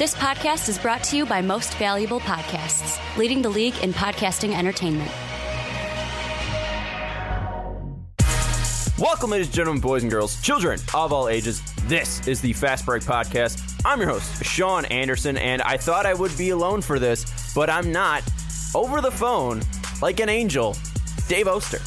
This podcast is brought to you by Most Valuable Podcasts, leading the league in podcasting entertainment. Welcome, ladies and gentlemen, boys and girls, children of all ages. This is the Fast Break Podcast. I'm your host, Sean Anderson, and I thought I would be alone for this, but I'm not. Over the phone, like an angel, Dave Oster.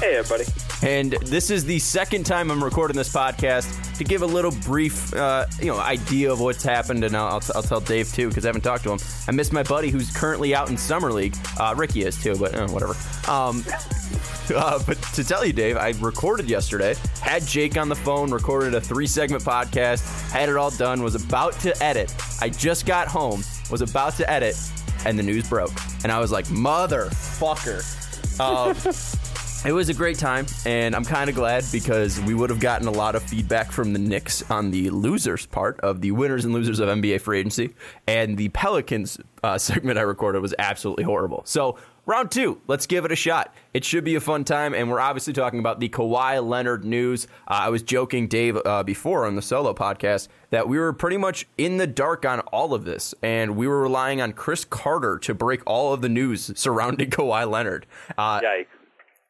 Hey, everybody. And this is the second time I'm recording this podcast to give a little brief, uh, you know, idea of what's happened, and I'll, I'll tell Dave too because I haven't talked to him. I miss my buddy who's currently out in summer league. Uh, Ricky is too, but uh, whatever. Um, uh, but to tell you, Dave, I recorded yesterday, had Jake on the phone, recorded a three segment podcast, had it all done, was about to edit. I just got home, was about to edit, and the news broke, and I was like, motherfucker. Um, it was a great time, and I'm kind of glad because we would have gotten a lot of feedback from the Knicks on the losers part of the winners and losers of NBA free agency, and the Pelicans uh, segment I recorded was absolutely horrible. So round two, let's give it a shot. It should be a fun time, and we're obviously talking about the Kawhi Leonard news. Uh, I was joking, Dave, uh, before on the solo podcast that we were pretty much in the dark on all of this, and we were relying on Chris Carter to break all of the news surrounding Kawhi Leonard. Uh, Yikes.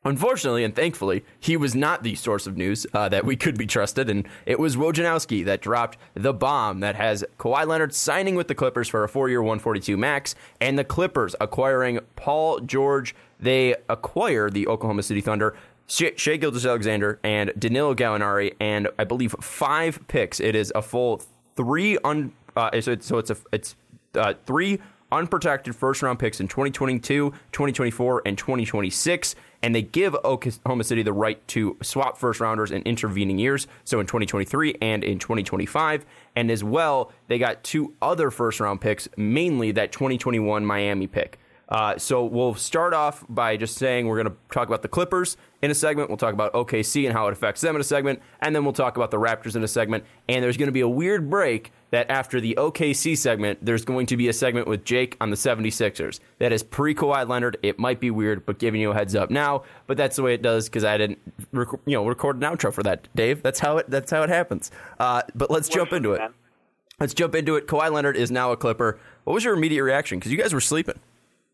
Unfortunately and thankfully, he was not the source of news uh, that we could be trusted, and it was Wojnarowski that dropped the bomb that has Kawhi Leonard signing with the Clippers for a four-year, 142 max, and the Clippers acquiring Paul George. They acquire the Oklahoma City Thunder, Shai Gilgeous Alexander and Danilo Gallinari, and I believe five picks. It is a full three un. Uh, so, it's, so it's a it's uh, three unprotected first round picks in 2022, 2024, and 2026. And they give Oklahoma City the right to swap first rounders in intervening years, so in 2023 and in 2025. And as well, they got two other first round picks, mainly that 2021 Miami pick. Uh, so we'll start off by just saying we're going to talk about the Clippers in a segment. We'll talk about OKC and how it affects them in a segment, and then we'll talk about the Raptors in a segment. And there's going to be a weird break that after the OKC segment, there's going to be a segment with Jake on the 76ers. That is pre Kawhi Leonard. It might be weird, but giving you a heads up now. But that's the way it does because I didn't, rec- you know, record an outro for that, Dave. That's how it. That's how it happens. Uh, but let's jump into it. Let's jump into it. Kawhi Leonard is now a Clipper. What was your immediate reaction? Because you guys were sleeping.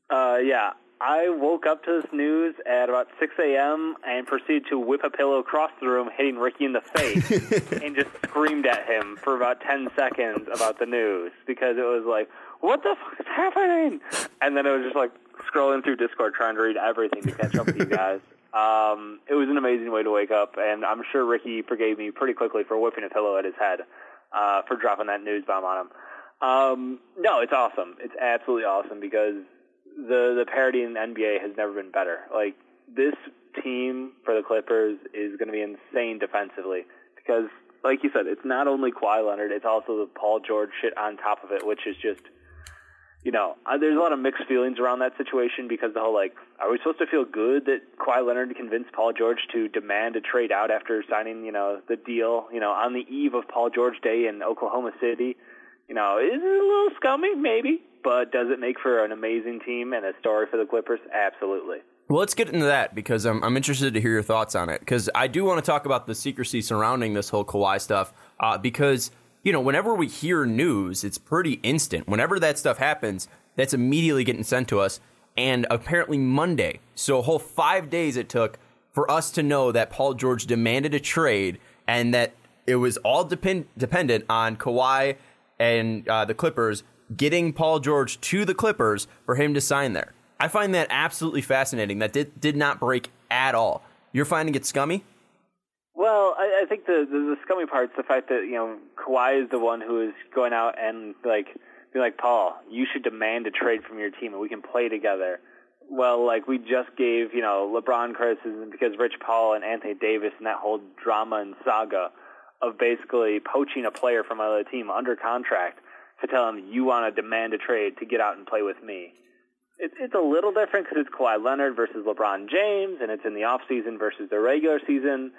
Uh, yeah, I woke up to this news at about 6 a.m. and proceeded to whip a pillow across the room, hitting Ricky in the face, and just screamed at him for about 10 seconds about the news because it was like, what the fuck is happening? And then it was just like scrolling through Discord trying to read everything to catch up with you guys. Um, it was an amazing way to wake up, and I'm sure Ricky forgave me pretty quickly for whipping a pillow at his head uh, for dropping that news bomb on him. Um, no, it's awesome. It's absolutely awesome because the the parity in the NBA has never been better. Like this team for the Clippers is going to be insane defensively because, like you said, it's not only Kawhi Leonard, it's also the Paul George shit on top of it, which is just, you know, there's a lot of mixed feelings around that situation because the whole like, are we supposed to feel good that Kawhi Leonard convinced Paul George to demand a trade out after signing, you know, the deal, you know, on the eve of Paul George Day in Oklahoma City? You know, is it a little scummy? Maybe but does it make for an amazing team and a story for the Clippers? Absolutely. Well, let's get into that because I'm, I'm interested to hear your thoughts on it. Because I do want to talk about the secrecy surrounding this whole Kawhi stuff. Uh, because, you know, whenever we hear news, it's pretty instant. Whenever that stuff happens, that's immediately getting sent to us. And apparently Monday, so a whole five days it took for us to know that Paul George demanded a trade and that it was all depend- dependent on Kawhi and uh, the Clippers getting Paul George to the Clippers for him to sign there. I find that absolutely fascinating. That did, did not break at all. You're finding it scummy? Well, I, I think the, the the scummy part's the fact that you know Kawhi is the one who is going out and like being like Paul, you should demand a trade from your team and we can play together. well, like we just gave, you know, LeBron criticism because Rich Paul and Anthony Davis and that whole drama and saga of basically poaching a player from another team under contract to tell him you want to demand a trade to get out and play with me. It's it's a little different because it's Kawhi Leonard versus LeBron James, and it's in the off season versus the regular season.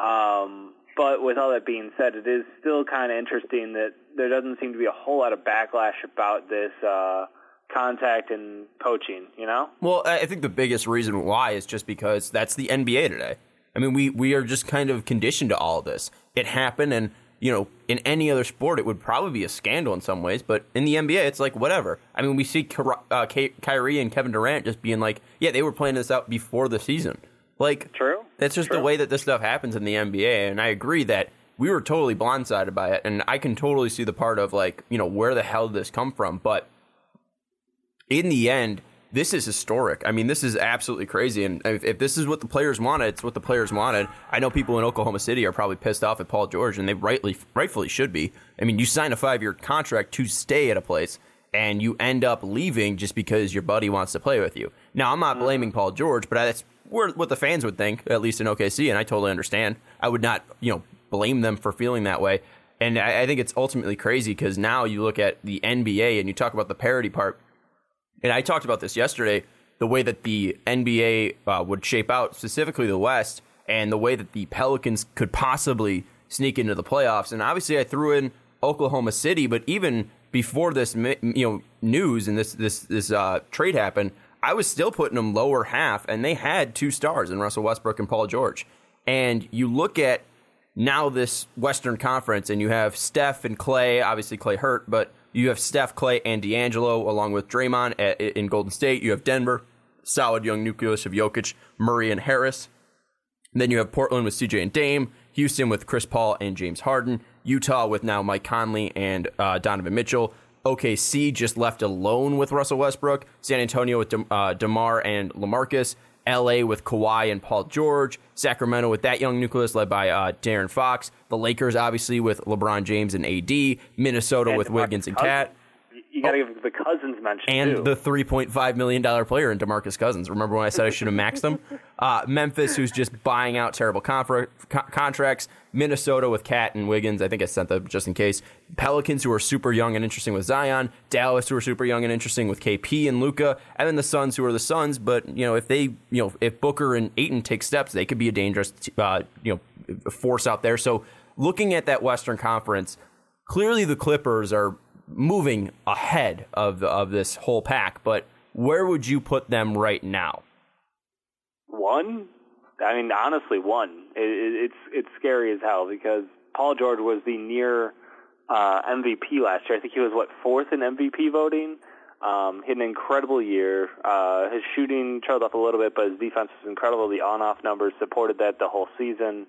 Um, but with all that being said, it is still kind of interesting that there doesn't seem to be a whole lot of backlash about this. Uh, contact and poaching, you know? Well, I think the biggest reason why is just because that's the NBA today. I mean, we, we are just kind of conditioned to all this. It happened, and, you know, in any other sport, it would probably be a scandal in some ways, but in the NBA, it's like whatever. I mean, we see uh, Kyrie and Kevin Durant just being like, yeah, they were playing this out before the season. Like, true. That's just true. the way that this stuff happens in the NBA, and I agree that we were totally blindsided by it, and I can totally see the part of like, you know, where the hell did this come from? But in the end, this is historic. I mean, this is absolutely crazy. And if, if, this is what the players wanted, it's what the players wanted. I know people in Oklahoma City are probably pissed off at Paul George, and they rightly, rightfully should be. I mean, you sign a five year contract to stay at a place, and you end up leaving just because your buddy wants to play with you. Now, I'm not blaming Paul George, but that's what the fans would think, at least in OKC, and I totally understand. I would not, you know, blame them for feeling that way. And I, I think it's ultimately crazy because now you look at the NBA and you talk about the parity part and I talked about this yesterday the way that the NBA uh, would shape out, specifically the West, and the way that the Pelicans could possibly sneak into the playoffs. And obviously, I threw in Oklahoma City, but even before this, you know, news and this this this uh, trade happened, I was still putting them lower half, and they had two stars in Russell Westbrook and Paul George. And you look at now this Western Conference, and you have Steph and Clay. Obviously, Clay hurt, but you have Steph, Clay, and D'Angelo along with Draymond at, in Golden State. You have Denver, solid young nucleus of Jokic, Murray, and Harris. And then you have Portland with CJ and Dame, Houston with Chris Paul and James Harden, Utah with now Mike Conley and uh, Donovan Mitchell. OKC just left alone with Russell Westbrook. San Antonio with De- uh, DeMar and LaMarcus. LA with Kawhi and Paul George, Sacramento with that young nucleus led by uh, De'Aaron Fox, the Lakers obviously with LeBron James and AD, Minnesota and with Wiggins and KAT. You got to oh, give the Cousins mention and too. the three point five million dollar player in Demarcus Cousins. Remember when I said I should have maxed them? Uh, Memphis, who's just buying out terrible confer- co- contracts. Minnesota with KAT and Wiggins. I think I sent them just in case. Pelicans, who are super young and interesting with Zion. Dallas, who are super young and interesting with KP and Luka. And then the Suns, who are the Suns. But you know, if they, you know, if Booker and Ayton take steps, they could be a dangerous, uh, you know, force out there. So looking at that Western Conference, clearly the Clippers are moving ahead of the, of this whole pack, but where would you put them right now? One, I mean, honestly, one. It, it, it's it's scary as hell because Paul George was the near uh, MVP last year. I think he was what fourth in MVP voting. Um, had an incredible year. Uh, his shooting trailed off a little bit, but his defense was incredible. The on-off numbers supported that the whole season,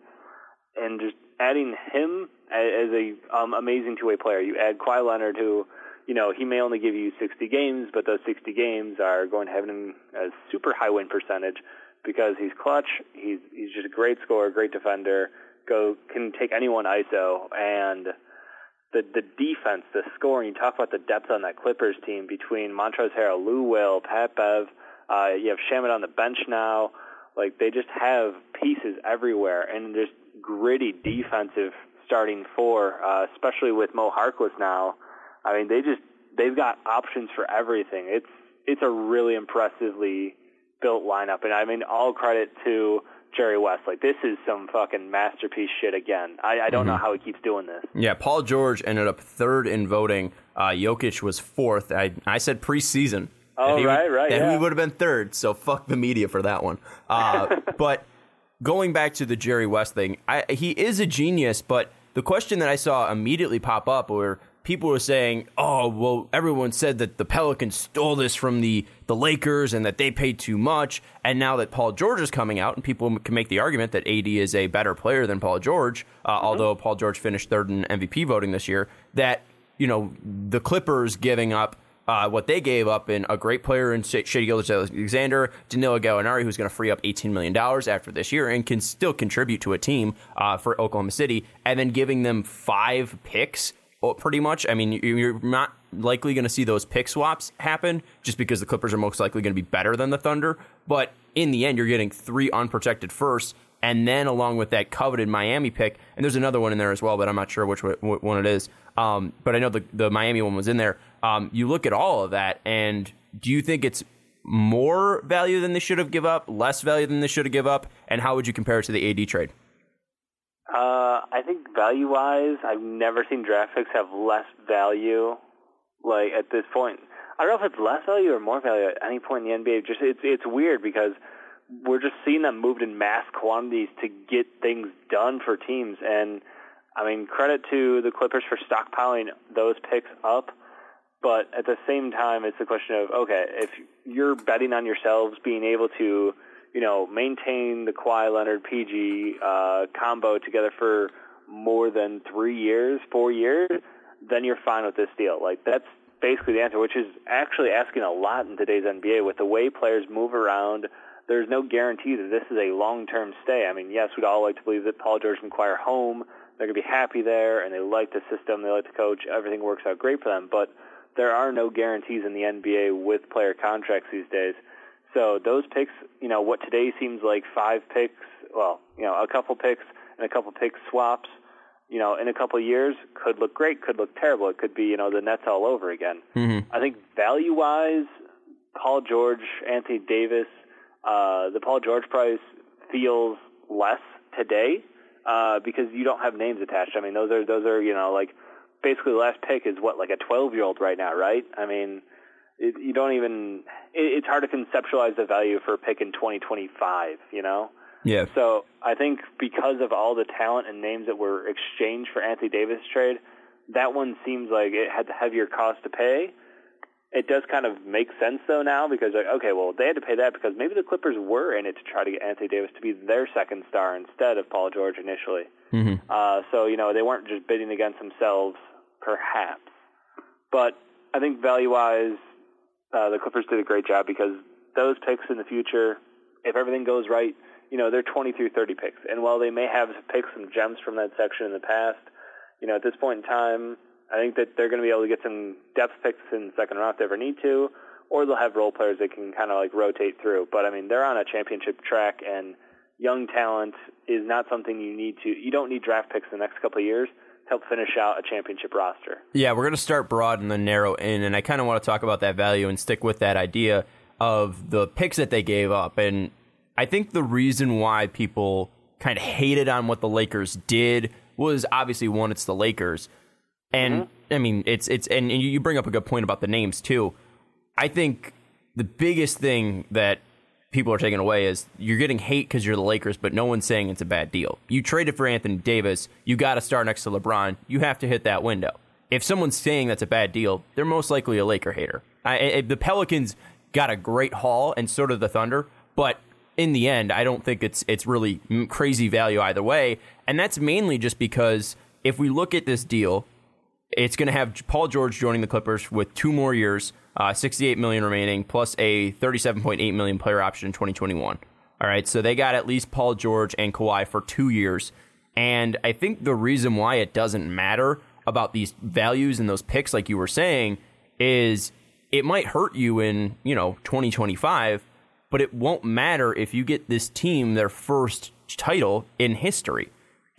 and just adding him as a um, amazing two-way player. You add Kawhi Leonard, who, you know, he may only give you 60 games, but those 60 games are going to have him a super high win percentage because he's clutch. He's he's just a great scorer, great defender. Go can take anyone ISO and the the defense, the scoring. You talk about the depth on that Clippers team between Montrezl Harrell, Lou Will, Pat Bev. Uh, you have Shamet on the bench now. Like they just have pieces everywhere, and just gritty defensive starting four, uh, especially with Mo Harkless now. I mean, they just they've got options for everything. It's it's a really impressively built lineup, and I mean, all credit to Jerry West. Like this is some fucking masterpiece shit again. I, I don't mm-hmm. know how he keeps doing this. Yeah, Paul George ended up third in voting. Uh, Jokic was fourth. I I said preseason. Oh he right, right. That yeah. he would have been third. So fuck the media for that one. Uh, but going back to the Jerry West thing, I, he is a genius, but the question that I saw immediately pop up were people were saying, "Oh, well, everyone said that the Pelicans stole this from the the Lakers and that they paid too much." And now that Paul George is coming out, and people can make the argument that AD is a better player than Paul George, uh, mm-hmm. although Paul George finished third in MVP voting this year, that you know the Clippers giving up uh, what they gave up in a great player in Shai Gilgeous-Alexander, Danilo Gallinari, who's going to free up $18 million after this year and can still contribute to a team uh, for Oklahoma City, and then giving them five picks uh, pretty much. I mean, you- you're not likely going to see those pick swaps happen just because the Clippers are most likely going to be better than the Thunder. But in the end, you're getting three unprotected firsts, and then along with that coveted Miami pick, and there's another one in there as well, but I'm not sure which one it is. Um, but I know the the Miami one was in there. Um, you look at all of that, and do you think it's more value than they should have give up, less value than they should have give up, and how would you compare it to the AD trade? Uh, I think value wise, I've never seen draft picks have less value. Like at this point, I don't know if it's less value or more value at any point in the NBA. Just it's it's weird because we're just seeing them moved in mass quantities to get things done for teams. And I mean, credit to the Clippers for stockpiling those picks up. But at the same time, it's a question of okay, if you're betting on yourselves being able to, you know, maintain the Kawhi Leonard PG uh, combo together for more than three years, four years, then you're fine with this deal. Like that's basically the answer, which is actually asking a lot in today's NBA with the way players move around. There's no guarantee that this is a long-term stay. I mean, yes, we'd all like to believe that Paul George and Kawhi are home. They're going to be happy there, and they like the system. They like the coach. Everything works out great for them. But there are no guarantees in the NBA with player contracts these days. So those picks, you know, what today seems like five picks, well, you know, a couple picks and a couple pick swaps, you know, in a couple of years could look great, could look terrible. It could be, you know, the Nets all over again. Mm-hmm. I think value-wise, Paul George, Anthony Davis, uh, the Paul George price feels less today uh, because you don't have names attached. I mean, those are those are you know like basically the last pick is what like a 12 year old right now, right? I mean, it, you don't even. It, it's hard to conceptualize the value for a pick in 2025. You know. Yeah. So I think because of all the talent and names that were exchanged for Anthony Davis trade, that one seems like it had the heavier cost to pay. It does kind of make sense though now because like, okay, well they had to pay that because maybe the Clippers were in it to try to get Anthony Davis to be their second star instead of Paul George initially. Mm-hmm. Uh, so you know they weren't just bidding against themselves, perhaps. But I think value-wise, uh, the Clippers did a great job because those picks in the future, if everything goes right, you know they're 20 through 30 picks. And while they may have picked some gems from that section in the past, you know at this point in time, I think that they're going to be able to get some depth picks in the second round if they ever need to, or they'll have role players they can kind of like rotate through. But I mean, they're on a championship track, and young talent is not something you need to. You don't need draft picks in the next couple of years help finish out a championship roster. Yeah, we're going to start broad and then narrow in, and I kind of want to talk about that value and stick with that idea of the picks that they gave up. And I think the reason why people kind of hated on what the Lakers did was obviously one, it's the Lakers, and mm-hmm. I mean it's it's and, and you bring up a good point about the names too. I think the biggest thing that people are taking away is you're getting hate because you're the Lakers, but no one's saying it's a bad deal. You traded for Anthony Davis, you got to start next to LeBron. You have to hit that window. If someone's saying that's a bad deal, they're most likely a Laker hater. I, I, the Pelicans got a great haul, and so did the Thunder, but in the end, I don't think it's it's really crazy value either way, and that's mainly just because if we look at this deal, it's going to have Paul George joining the Clippers with two more years, uh, 68 million remaining, plus a 37.8 million player option in 2021. All right, so they got at least Paul George and Kawhi for two years, and I think the reason why it doesn't matter about these values and those picks, like you were saying, is it might hurt you in you know 2025, but it won't matter if you get this team their first title in history.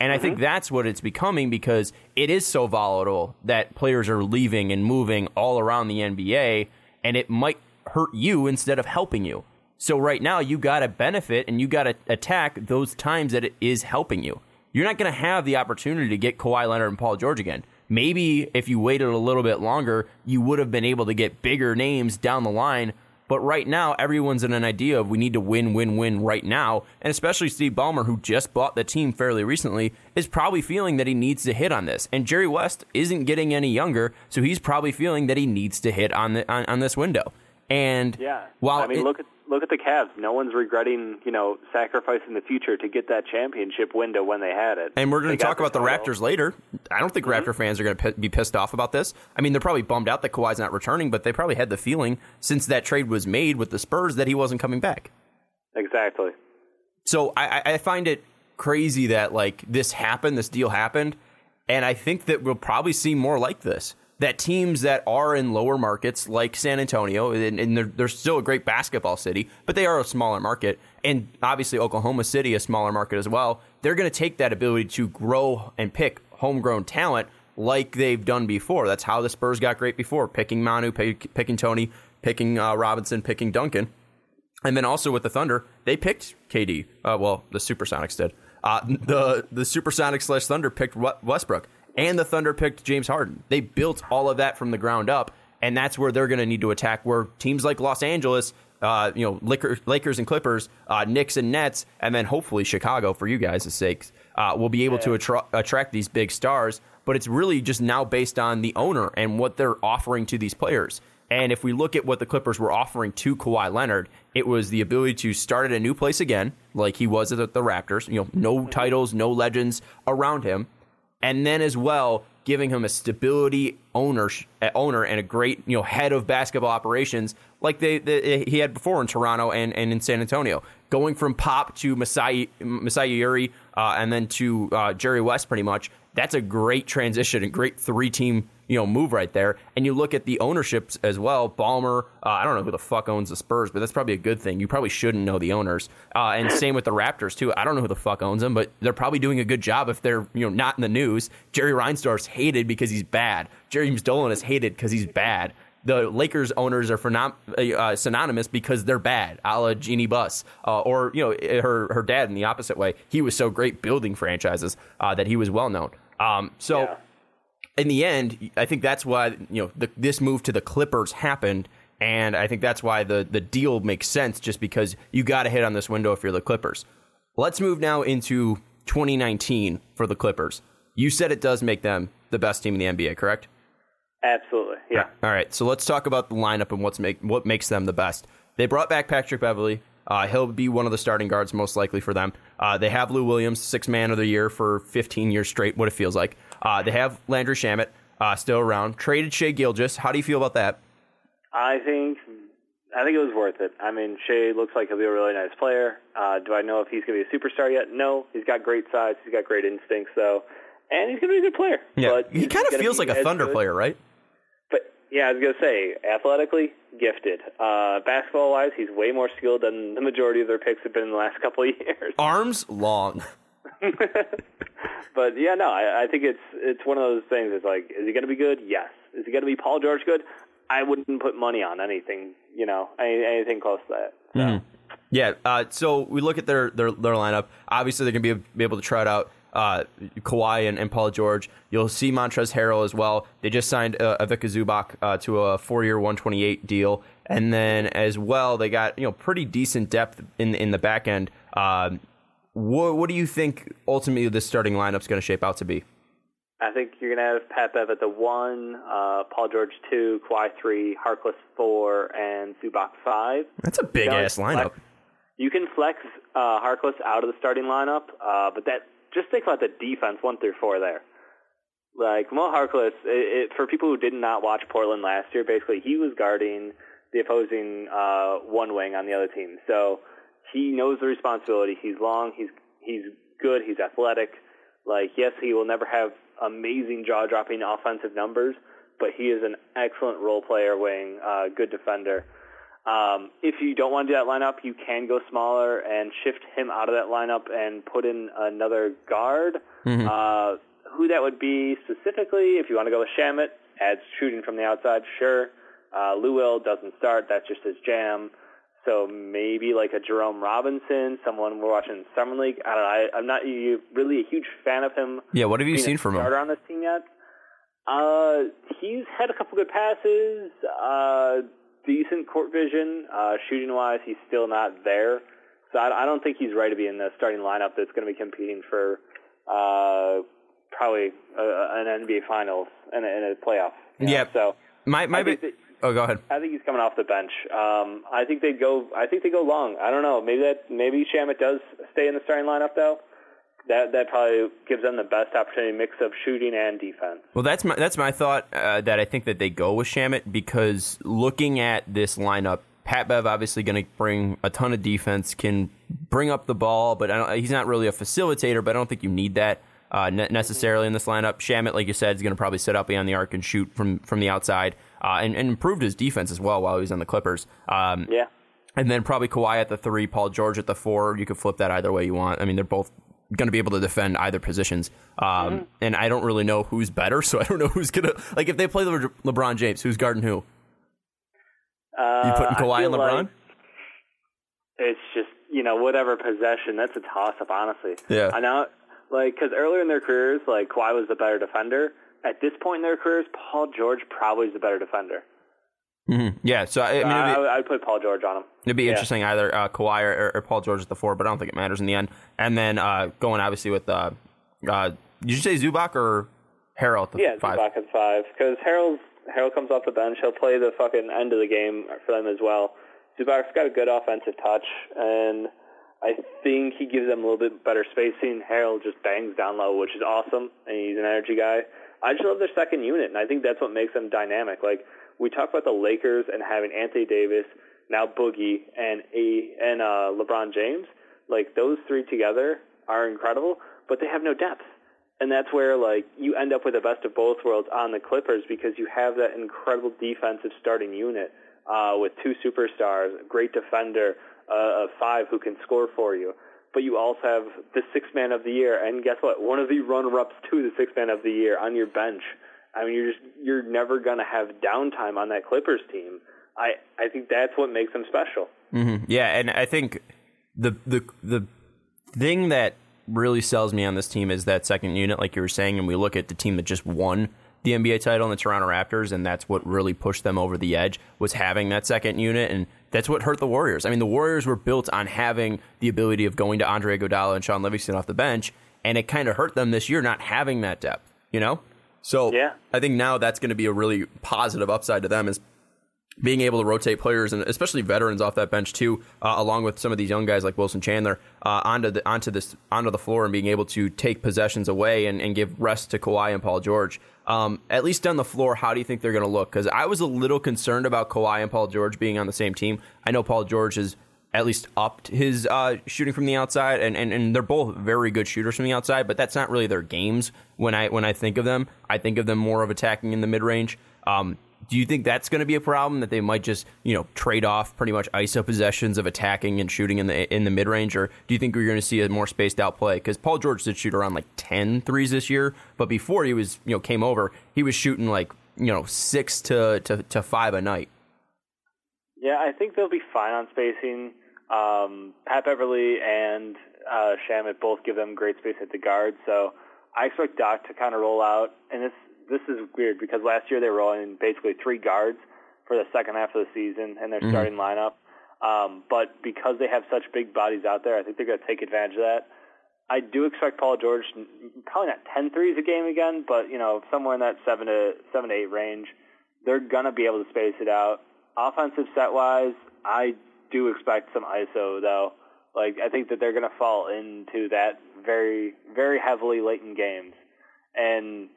And I think mm-hmm. that's what it's becoming because it is so volatile that players are leaving and moving all around the NBA, and it might hurt you instead of helping you. So right now, you got to benefit and you got to attack those times that it is helping you. You're not going to have the opportunity to get Kawhi Leonard and Paul George again. Maybe if you waited a little bit longer, you would have been able to get bigger names down the line. But right now, everyone's in an idea of we need to win, win, win right now. And especially Steve Ballmer, who just bought the team fairly recently, is probably feeling that he needs to hit on this. And Jerry West isn't getting any younger, so he's probably feeling that he needs to hit on the, on, on this window. And Yeah. while I mean, it- look at look at the Cavs. No one's regretting, you know, sacrificing the future to get that championship window when they had it. And we're going to talk about the. Raptors later. I don't think Raptor mm-hmm. fans are going to be pissed off about this. I mean, they're probably bummed out that Kawhi's not returning, but they probably had the feeling since that trade was made with the Spurs that he wasn't coming back. Exactly. So I I find it crazy that like this happened, this deal happened, And I think that we'll probably see more like this. That teams that are in lower markets like San Antonio, and, and they're, they're still a great basketball city, but they are a smaller market, and obviously Oklahoma City, a smaller market as well, they're going to take that ability to grow and pick homegrown talent like they've done before. That's how the Spurs got great before, picking Manu, pick, picking Tony, picking uh, Robinson, picking Duncan. And then also with the Thunder, they picked KD. Uh, well, the Supersonics did. Uh, the the Supersonics slash Thunder picked Westbrook, and the Thunder picked James Harden. They built all of that from the ground up, and that's where they're going to need to attack. Where teams like Los Angeles, uh, you know, Lakers, Lakers and Clippers, uh, Knicks and Nets, and then hopefully Chicago, for you guys' sakes, uh, will be able yeah. to attra- attract these big stars. But it's really just now based on the owner and what they're offering to these players. And if we look at what the Clippers were offering to Kawhi Leonard, it was the ability to start at a new place again, like he was at the Raptors. You know, no titles, no legends around him, and then as well giving him a stability owner owner and a great you know head of basketball operations like they, they he had before in Toronto and, and in San Antonio. Going from Pop to Masai Masai Ujiri uh, and then to uh, Jerry West, pretty much. That's a great transition and great three team you know move right there. And you look at the ownerships as well. Ballmer, uh, I don't know who the fuck owns the Spurs, but that's probably a good thing. You probably shouldn't know the owners. Uh, and same with the Raptors too. I don't know who the fuck owns them, but they're probably doing a good job if they're you know not in the news. Jerry Reinsdorf's hated because he's bad. James Dolan is hated because he's bad the Lakers owners are phenom- uh, synonymous because they're bad, a la Jeanie Buss, uh, or you know her her dad in the opposite way. He was so great building franchises uh, that he was well known. Um, so yeah in the end, I think that's why you know the, this move to the Clippers happened, and I think that's why the the deal makes sense. Just because you got to hit on this window if you're the Clippers. Let's move now into 2019 for the Clippers. You said it does make them the best team in the NBA, correct? Absolutely, yeah. All right, so let's talk about the lineup and what's make what makes them the best. They brought back Patrick Beverley. Uh, he'll be one of the starting guards most likely for them. Uh, they have Lou Williams, six man of the year for 15 years straight, what it feels like. Uh, they have Landry Shamet uh, still around. Traded Shai Gilgeous. How do you feel about that? I think I think it was worth it. I mean, Shai looks like he'll be a really nice player. Uh, do I know if he's going to be a superstar yet? No. He's got great size. He's got great instincts, though. And he's going to be a good player. Yeah. But he kind of feels like a Thunder good. player, right? But Yeah, I was gonna say, athletically gifted. Uh, basketball wise, he's way more skilled than the majority of their picks have been in the last couple of years. Arms long. but yeah, no, I, I think it's it's one of those things. It's like, is he gonna be good? Yes. Is he gonna be Paul George good? I wouldn't put money on anything. You know, any, anything close to that. So. Mm. Yeah. Uh, so we look at their their their lineup. Obviously, they're gonna be, be able to try it out uh, Kawhi and, and, Paul George. You'll see Montrezl Harrell as well. They just signed uh, Ivica Zubac uh, to a four-year, 128 deal, and then as well they got you know pretty decent depth in in the back end. Um, what, what do you think ultimately this starting lineup's going to shape out to be? I think you're going to have Pat Bev at the one, uh, Paul George two, Kawhi three, Harkless four, and Zubac five. That's a big ass lineup. You can flex uh, Harkless out of the starting lineup, uh, but that just think about the defense one through four there. Like Mo Harkless, it, it, for people who did not watch Portland last year, basically he was guarding the opposing uh, one wing on the other team. So he knows the responsibility. He's long. He's he's good. He's athletic. Like yes, he will never have amazing jaw dropping offensive numbers, but he is an excellent role player wing, uh, good defender. Um, if you don't want to do that lineup, you can go smaller and shift him out of that lineup and put in another guard. Mm-hmm. Uh, who that would be specifically, if you want to go with Shamet, adds shooting from the outside, sure. Uh, Lou Will doesn't start, that's just his jam. So maybe like a Jerome Robinson, someone we're watching Summer League. I don't know. I, I'm not really a huge fan of him. Yeah, what have you seen from him? Starter on this team yet? Uh, he's had a couple good passes. Uh, decent court vision. Uh, shooting wise, he's still not there. So I, I don't think he's right to be in the starting lineup that's going to be competing for uh, probably a, an NBA Finals and a, and a playoff. Yeah. So my my. That, oh, go ahead. I think he's coming off the bench. Um, I think they go. I think they go long. I don't know. Maybe that. Maybe Shamet does stay in the starting lineup though that that probably gives them the best opportunity mix of shooting and defense. Well, that's my that's my thought. Uh, that I think that they go with Shamet because looking at this lineup, Pat Bev obviously going to bring a ton of defense, can bring up the ball, but he's not really a facilitator. But I don't think you need that. uh, necessarily in this lineup. Shamet, like you said, is going to probably sit up beyond the arc and shoot from from the outside, uh, and, and improved his defense as well while he was on the Clippers. Um, Yeah. and then probably Kawhi at the three, Paul George at the four. You could flip that either way you want. I mean, they're both going to be able to defend either positions. Um, Mm-hmm. And I don't really know who's better, so I don't know who's going to like if they play Le- LeBron James, who's guarding who? Uh, You putting Kawhi and LeBron? like it's just you know whatever possession. That's a toss up, honestly. Yeah. I know, like because earlier in their careers, like Kawhi was the better defender. At this point in their careers, Paul George probably is the better defender. Mhm. Yeah, so I, I mean, be, I would put Paul George on him. it'd be Yeah. interesting either uh, Kawhi or, or Paul George at the four, but I don't think it matters in the end. And then uh, going obviously with uh, uh, did you say Zubac or Harrell at the Yeah, five? Zubac at five because Harrell's Harrell comes off the bench. He'll play the fucking end of the game for them as well. Zubac's got a good offensive touch, and I think he gives them a little bit better spacing. Harold just bangs down low, which is awesome, and he's an energy guy. I just love their second unit, and I think that's what makes them dynamic. Like we talk about the Lakers and having Anthony Davis, now Boogie, and a and uh, LeBron James. Like those three together are incredible, but they have no depth. And that's where like you end up with the best of both worlds on the Clippers because you have that incredible defensive starting unit uh, with two superstars, a great defender, uh, a five who can score for you. But you also have the six man of the year, and guess what? One of the runner-ups to the six man of the year on your bench. I mean, you're just you're never gonna have downtime on that Clippers team. I I think that's what makes them special. hmm Yeah, and I think the the the thing that really sells me on this team is that second unit, like you were saying, and we look at the team that just won the NBA title the Toronto Raptors, and that's what really pushed them over the edge was having that second unit, and that's what hurt the Warriors. I mean, the Warriors were built on having the ability of going to Andre Iguodala and Shaun Livingston off the bench, and it kind of hurt them this year not having that depth. You know, so Yeah. I think now that's going to be a really positive upside to them is being able to rotate players and especially veterans off that bench too, uh, along with some of these young guys like Wilson Chandler uh, onto the onto this onto the floor and being able to take possessions away and, and give rest to Kawhi and Paul George. Um, at least on the floor, how do you think they're going to look? Because I was a little concerned about Kawhi and Paul George being on the same team. I know Paul George has at least upped his uh, shooting from the outside, and, and, and they're both very good shooters from the outside. But that's not really their games when I when I think of them. I think of them more of attacking in the mid range. Um, do you think that's going to be a problem that they might just you know trade off pretty much ISO possessions of attacking and shooting in the in the mid range, or do you think we're going to see a more spaced out play? Because Paul George did shoot around like 10 threes this year, but before he was you know came over, he was shooting like you know six to to, to five a night. Yeah, I think they'll be fine on spacing. Um, Pat Beverley and uh, Shamet both give them great space at the guard, so I expect Doc to kind of roll out. And this this is weird because last year they were rolling basically three guards for the second half of the season in their starting lineup. Um, but because they have such big bodies out there, I think they're going to take advantage of that. I do expect Paul George probably not 10 threes a game again, but you know somewhere in that seven to seven to eight range. They're going to be able to space it out. Offensive set wise, I do expect some ISO though. Like I think that they're going to fall into that very very heavily late in games, and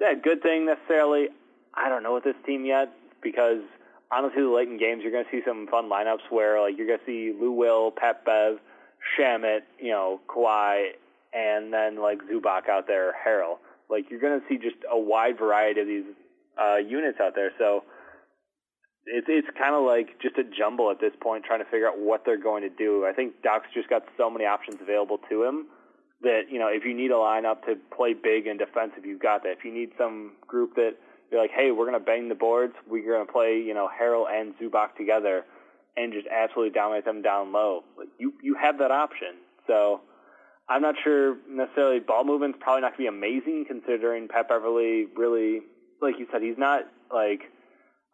that good thing necessarily. I don't know with this team yet because honestly, the late in games you're going to see some fun lineups where like you're going to see Lou Will, Pat Bev, Shamet, you know, Kawhi, and then like Zubac out there, Harrell. Like you're going to see just a wide variety of these uh, units out there. So it's it's kind of like just a jumble at this point, trying to figure out what they're going to do. I think Doc's just got so many options available to him that you know if you need a lineup to play big and defensive, you've got that. If you need some group that you're like, hey, we're to bang the boards, we're to play you know Harrell and Zubac together and just absolutely dominate them down low. Like you you have that option. So I'm not sure necessarily ball movement's probably not to be amazing considering Pat Beverley really, like you said, he's not like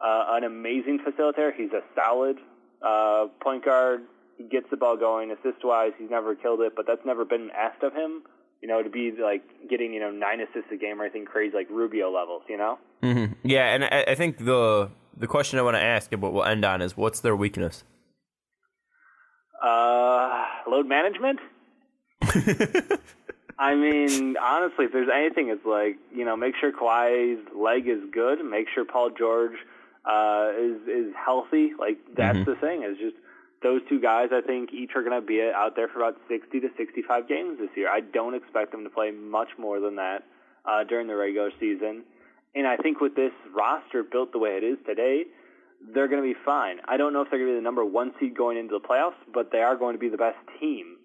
uh, an amazing facilitator. He's a solid uh, point guard. He gets the ball going. Assist wise, he's never killed it, but that's never been asked of him. You know, to be like getting you know nine assists a game or anything crazy like Rubio levels. You know. hmm Yeah, and I, I think the the question I want to ask and what we'll end on is what's their weakness? Uh, load management. I mean, honestly, if there's anything, it's like you know, make sure Kawhi's leg is good. Make sure Paul George uh, is is healthy. Like that's the thing. Is just those two guys, I think, each are going to be out there for about 60 to 65 games this year. I don't expect them to play much more than that uh, during the regular season. And I think with this roster built the way it is today, they're going to be fine. I don't know if they're going to be the number one seed going into the playoffs, but they are going to be the best team.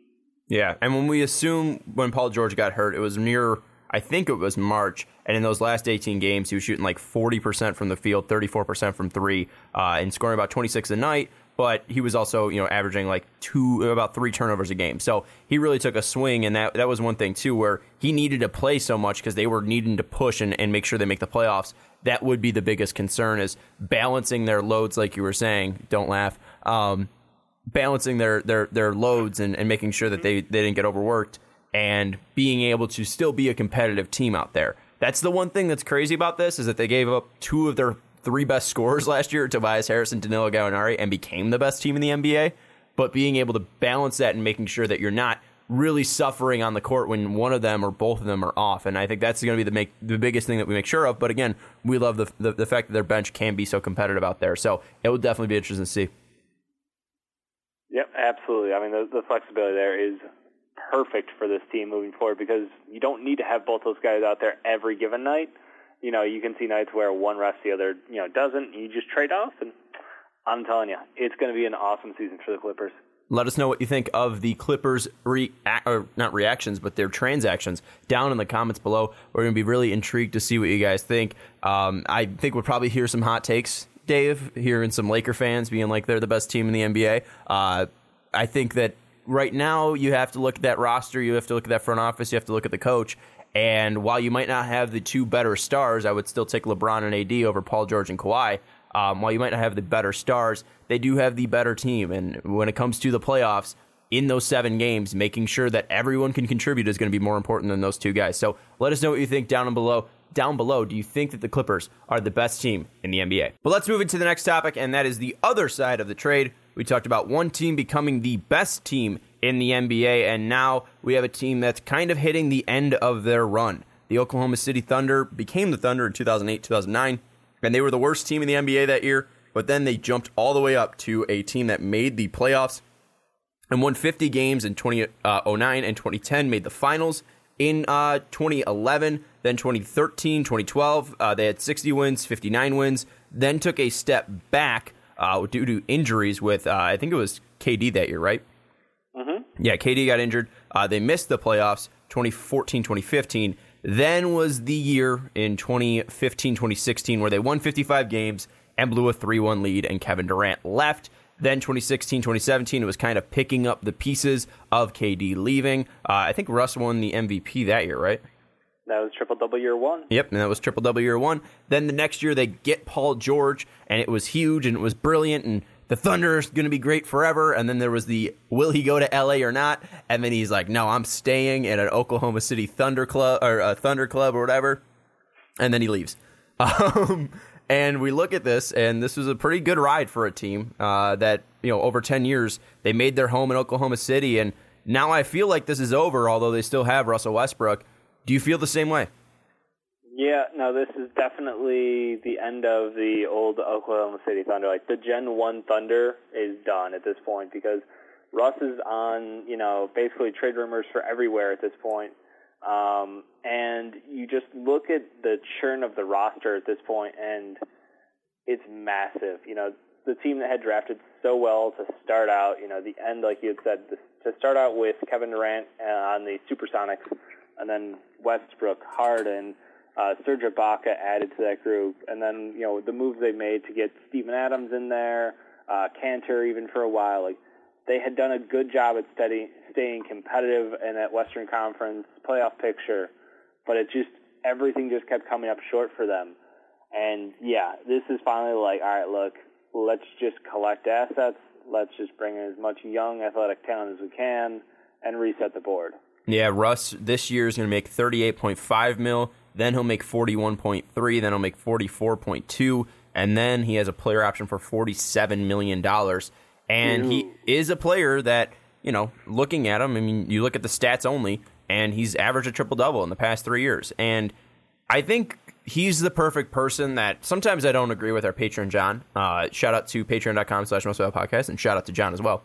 Yeah, and when we assume when Paul George got hurt, it was near, I think it was March, and in those last 18 games, he was shooting like 40% from the field, 34% from three, uh, and scoring about 26 a night. But he was also, you know, averaging like two, about three turnovers a game. So he really took a swing, and that that was one thing too, where he needed to play so much because they were needing to push and, and make sure they make the playoffs. That would be the biggest concern is balancing their loads, like you were saying. Don't laugh. Um, balancing their their their loads and, and making sure that they, they didn't get overworked and being able to still be a competitive team out there. That's the one thing that's crazy about this is that they gave up two of their three best scorers last year, Tobias Harris and Danilo Gallinari, and became the best team in the NBA. But being able to balance that and making sure that you're not really suffering on the court when one of them or both of them are off, and I think that's going to be the make the biggest thing that we make sure of. But again, we love the, the the fact that their bench can be so competitive out there, so it will definitely be interesting to see. Yep, absolutely. I mean, the, the flexibility there is perfect for this team moving forward because you don't need to have both those guys out there every given night. You know, you can see nights where one rests, the other, you know, doesn't. You just trade off, and I'm telling you, it's going to be an awesome season for the Clippers. Let us know what you think of the Clippers, or not reactions, but their transactions down in the comments below. We're going to be really intrigued to see what you guys think. Um, I think we'll probably hear some hot takes Dave, hearing some Laker fans being like they're the best team in the NBA. Uh, I think that right now you have to look at that roster, you have to look at that front office, you have to look at the coach. And while you might not have the two better stars, I would still take LeBron and AD over Paul George and Kawhi. Um, while you might not have the better stars, they do have the better team. And when it comes to the playoffs, in those seven games, making sure that everyone can contribute is going to be more important than those two guys. So let us know what you think down and below down below, do you think that the Clippers are the best team in the NBA? But let's move into the next topic, and that is the other side of the trade. We talked about one team becoming the best team in the NBA, and now we have a team that's kind of hitting the end of their run. The Oklahoma City Thunder became the Thunder in 2008, 2009, and they were the worst team in the NBA that year, but then they jumped all the way up to a team that made the playoffs and won 50 games in 2009 uh, and 2010, made the finals in uh, 2011, then 2013, 2012. Uh, they had 60 wins, 59 wins, then took a step back uh, due to injuries with, uh, I think it was KD that year, right? Yeah, KD got injured. Uh, they missed the playoffs 2014, 2015. Then was the year in 2015, 2016 where they won 55 games and blew a 3 1 lead, and Kevin Durant left. Then 2016, 2017, it was kind of picking up the pieces of KD leaving. Uh, I think Russ won the MVP that year, right? That was triple double year one. Yep, and that was triple double year one. Then the next year they get Paul George, and it was huge and it was brilliant, and the Thunder is going to be great forever. And then there was the will he go to LA or not? And then he's like, no, I'm staying at an Oklahoma City Thunder club or a Thunder club or whatever. And then he leaves. Um, and we look at this, and this was a pretty good ride for a team uh, that, you know, over 10 years, they made their home in Oklahoma City. And now I feel like this is over, although they still have Russell Westbrook. Do you feel the same way? Yeah, no, this is definitely the end of the old Oklahoma City Thunder. Like the Gen 1 Thunder is done at this point because Russ is on, you know, basically trade rumors for everywhere at this point. Um, and you just look at the churn of the roster at this point, and it's massive. You know, the team that had drafted so well to start out, you know, the end, like you had said, to start out with Kevin Durant uh, on the Supersonics, and then Westbrook, Harden, uh, Serge Ibaka added to that group, and then you know the moves they made to get Steven Adams in there, uh, Kanter even for a while. Like they had done a good job at steady, staying competitive in that Western Conference playoff picture, but it just everything just kept coming up short for them. And yeah, this is finally like, all right, look, let's just collect assets. Let's just bring in as much young athletic talent as we can and reset the board. Yeah, Russ this year is going to make 38.5 mil. Then he'll make 41.3. Then he'll make 44.2. And then he has a player option for $47 million. And Ooh. he is a player that, you know, looking at him, I mean, you look at the stats only, and he's averaged a triple double in the past three years. And I think he's the perfect person that sometimes I don't agree with our patron, John. Uh, shout out to patreon.com slash most podcast, and shout out to John as well.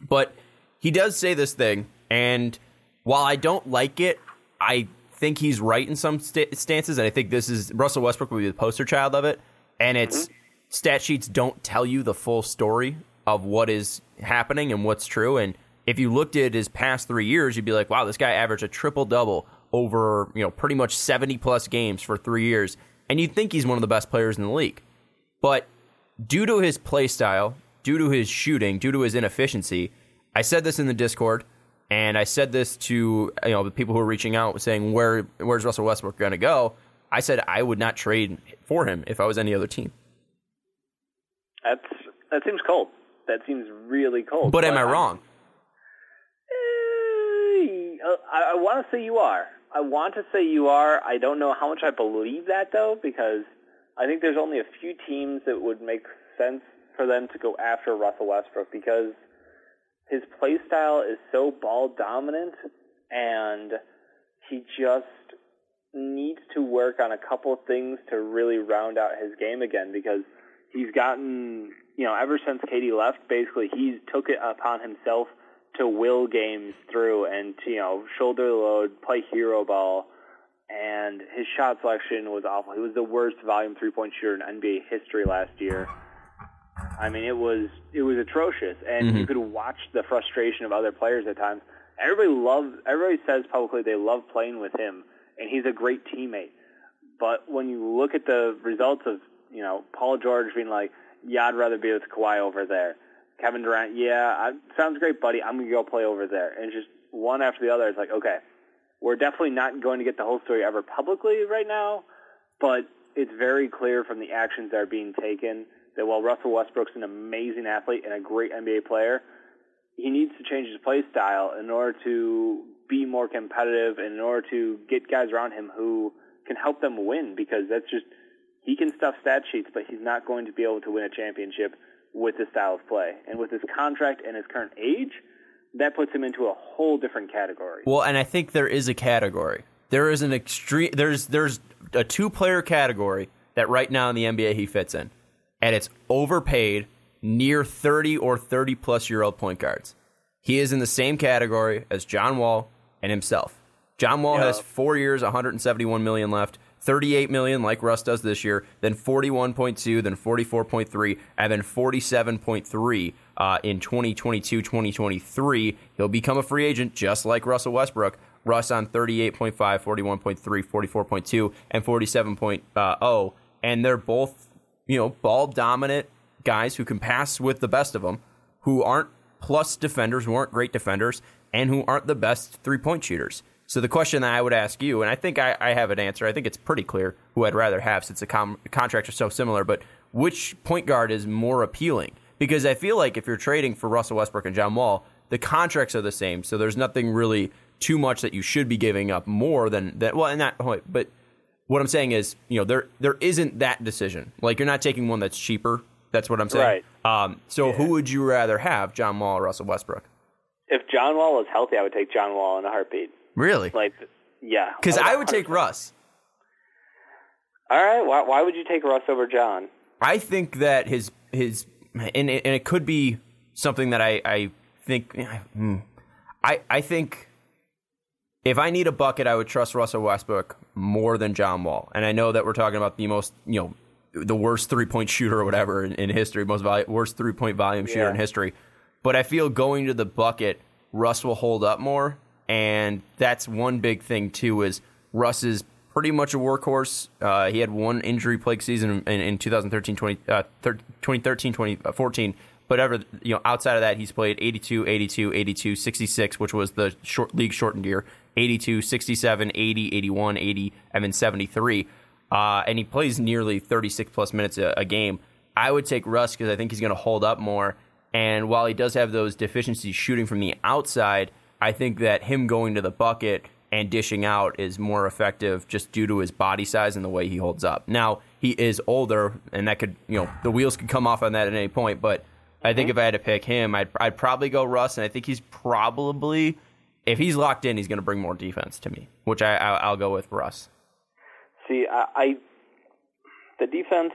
But he does say this thing, and while I don't like it, I think he's right in some st- stances, and I think this is Russell Westbrook will be the poster child of it. And it's mm-hmm. stat sheets don't tell you the full story of what is happening and what's true. And if you looked at his past three years, you'd be like, wow, this guy averaged a triple double over you know pretty much seventy plus games for three years, and you'd think he's one of the best players in the league. But due to his play style, due to his shooting, due to his inefficiency, I said this in the Discord. And I said this to you know the people who are reaching out saying where where's Russell Westbrook going to go? I said I would not trade for him if I was any other team. That's that seems cold. That seems really cold. But, but am I wrong? Eh, I, I want to say you are. I want to say you are. I don't know how much I believe that though, because I think there's only a few teams that would make sense for them to go after Russell Westbrook because his play style is so ball dominant and he just needs to work on a couple of things to really round out his game again because he's gotten, you know, ever since KD left, basically he's took it upon himself to will games through and to, you know, shoulder load, play hero ball, and his shot selection was awful. He was the worst volume three-point shooter in NBA history last year. I mean, it was it was atrocious, and mm-hmm. you could watch the frustration of other players at times. Everybody loves. Everybody says publicly they love playing with him, and he's a great teammate. But when you look at the results of you know Paul George being like, "Yeah, I'd rather be with Kawhi over there," Kevin Durant, "Yeah, I, sounds great, buddy. I'm gonna go play over there," and just one after the other, it's like, okay, we're definitely not going to get the whole story ever publicly right now, but it's very clear from the actions that are being taken that while Russell Westbrook's an amazing athlete and a great NBA player, he needs to change his play style in order to be more competitive and in order to get guys around him who can help them win because that's just he can stuff stat sheets, but he's not going to be able to win a championship with this style of play. And with his contract and his current age, that puts him into a whole different category. Well, and I think there is a category. There is an extreme there's there's a two player category that right now in the NBA he fits in and it's overpaid near 30 or 30 plus year old point guards. He is in the same category as John Wall and himself. John Wall yeah. has four years, 171 million left. 38 million like Russ does this year, then 41.2, then 44.3, and then 47.3 uh, in 2022 2023. He'll become a free agent just like Russell Westbrook. Russ on 38.5, 41.3, 44.2, and 47.0. And they're both you know, ball dominant guys who can pass with the best of them, who aren't plus defenders, who aren't great defenders, and who aren't the best three point shooters. So the question that I would ask you, and I think I, I have an answer. I think it's pretty clear who I'd rather have since the com- contracts are so similar. But which point guard is more appealing? Because I feel like if you're trading for Russell Westbrook and John Wall, the contracts are the same, so there's nothing really too much that you should be giving up more than that. Well, and that, but what I'm saying is, you know, there there isn't that decision. Like you're not taking one that's cheaper. That's what I'm saying. Right. Um, so yeah. who would you rather have, John Wall or Russell Westbrook? If John Wall was healthy, I would take John Wall in a heartbeat. Really? Like, yeah. Because I would take Russ. All right. Why, why would you take Russ over John? I think that his his and it, and it could be something that I I think hmm, I I think if I need a bucket, I would trust Russell Westbrook more than John Wall. And I know that we're talking about the most, you know, the worst three point shooter or whatever in, in history, most worst three point volume shooter yeah. in history. But I feel going to the bucket, Russ will hold up more. And that's one big thing, too, is Russ is pretty much a workhorse. Uh, he had one injury plague season in, in 2013, 20, uh, 2013, 2014. But ever, you know, outside of that, he's played 82, 82, 82, 66, which was the short league shortened year, 82, 67, 80, 81, 80, and then 73. Uh, and he plays nearly 36 plus minutes a, a game. I would take Russ because I think he's going to hold up more. And while he does have those deficiencies shooting from the outside, I think that him going to the bucket and dishing out is more effective just due to his body size and the way he holds up. Now, he is older, and that could, you know, the wheels could come off on that at any point. But I think if I had to pick him, I'd, I'd probably go Russ, and I think he's probably if he's locked in, he's going to bring more defense to me, which I, I will go with Russ. See, I, I the defense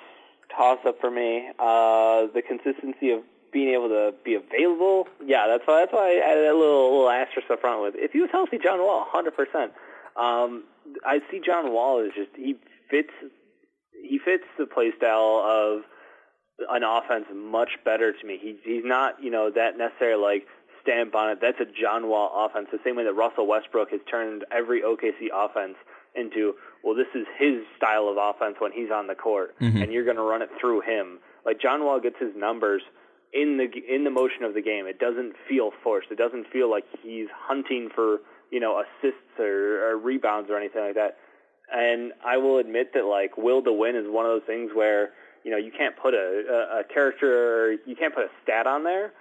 toss up for me. Uh, the consistency of being able to be available, yeah, that's why that's why I added a little little asterisk up front with. If he was healthy, John Wall, hundred percent. Um, I see John Wall is just he fits he fits the play style of an offense much better to me. He he's not you know that necessarily like stamp on it. That's a John Wall offense. The same way that Russell Westbrook has turned every OKC offense into well, this is his style of offense when he's on the court, mm-hmm. and you're going to run it through him. Like John Wall gets his numbers in the in the motion of the game. It doesn't feel forced. It doesn't feel like he's hunting for you know assists or, or rebounds or anything like that. And I will admit that like will to win is one of those things where you know you can't put a, a, a character you can't put a stat on there,